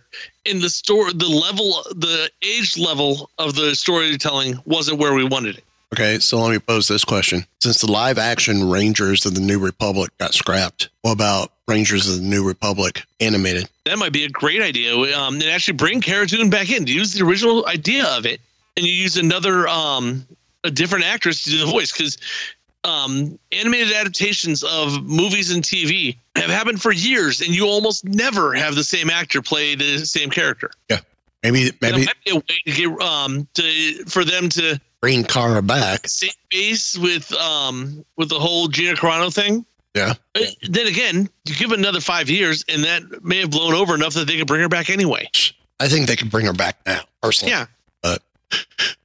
S3: and the story, the level, the age level of the storytelling wasn't where we wanted it.
S1: Okay, so let me pose this question. Since the live action Rangers of the New Republic got scrapped, what about Rangers of the New Republic animated?
S3: That might be a great idea. Um, and actually bring Cara Dune back in. Use the original idea of it, and you use another, um, a different actress to do the voice because. Um, animated adaptations of movies and TV have happened for years, and you almost never have the same actor play the same character.
S1: Yeah,
S3: maybe
S1: maybe
S3: might be a way to get um to for them to
S1: bring Cara back.
S3: save face with um with the whole Gina Carano thing.
S1: Yeah.
S3: Uh, Then again, you give another five years, and that may have blown over enough that they could bring her back anyway.
S1: I think they could bring her back now, personally.
S3: Yeah.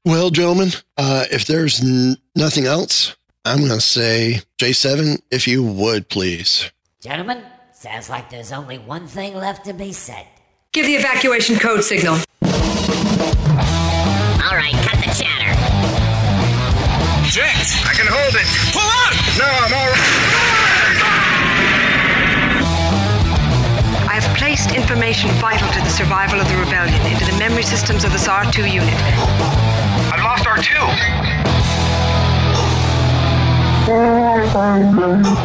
S1: Well, gentlemen, uh, if there's n- nothing else, I'm going to say J7, if you would, please.
S4: Gentlemen, sounds like there's only one thing left to be said.
S5: Give the evacuation code signal.
S4: All right, cut the chatter.
S6: Jinx! I can hold it. Pull out! No, I'm all right.
S5: I have placed information vital to the survival of the rebellion into the memory systems of this R2 unit.
S6: I've lost R2. Oh, my God.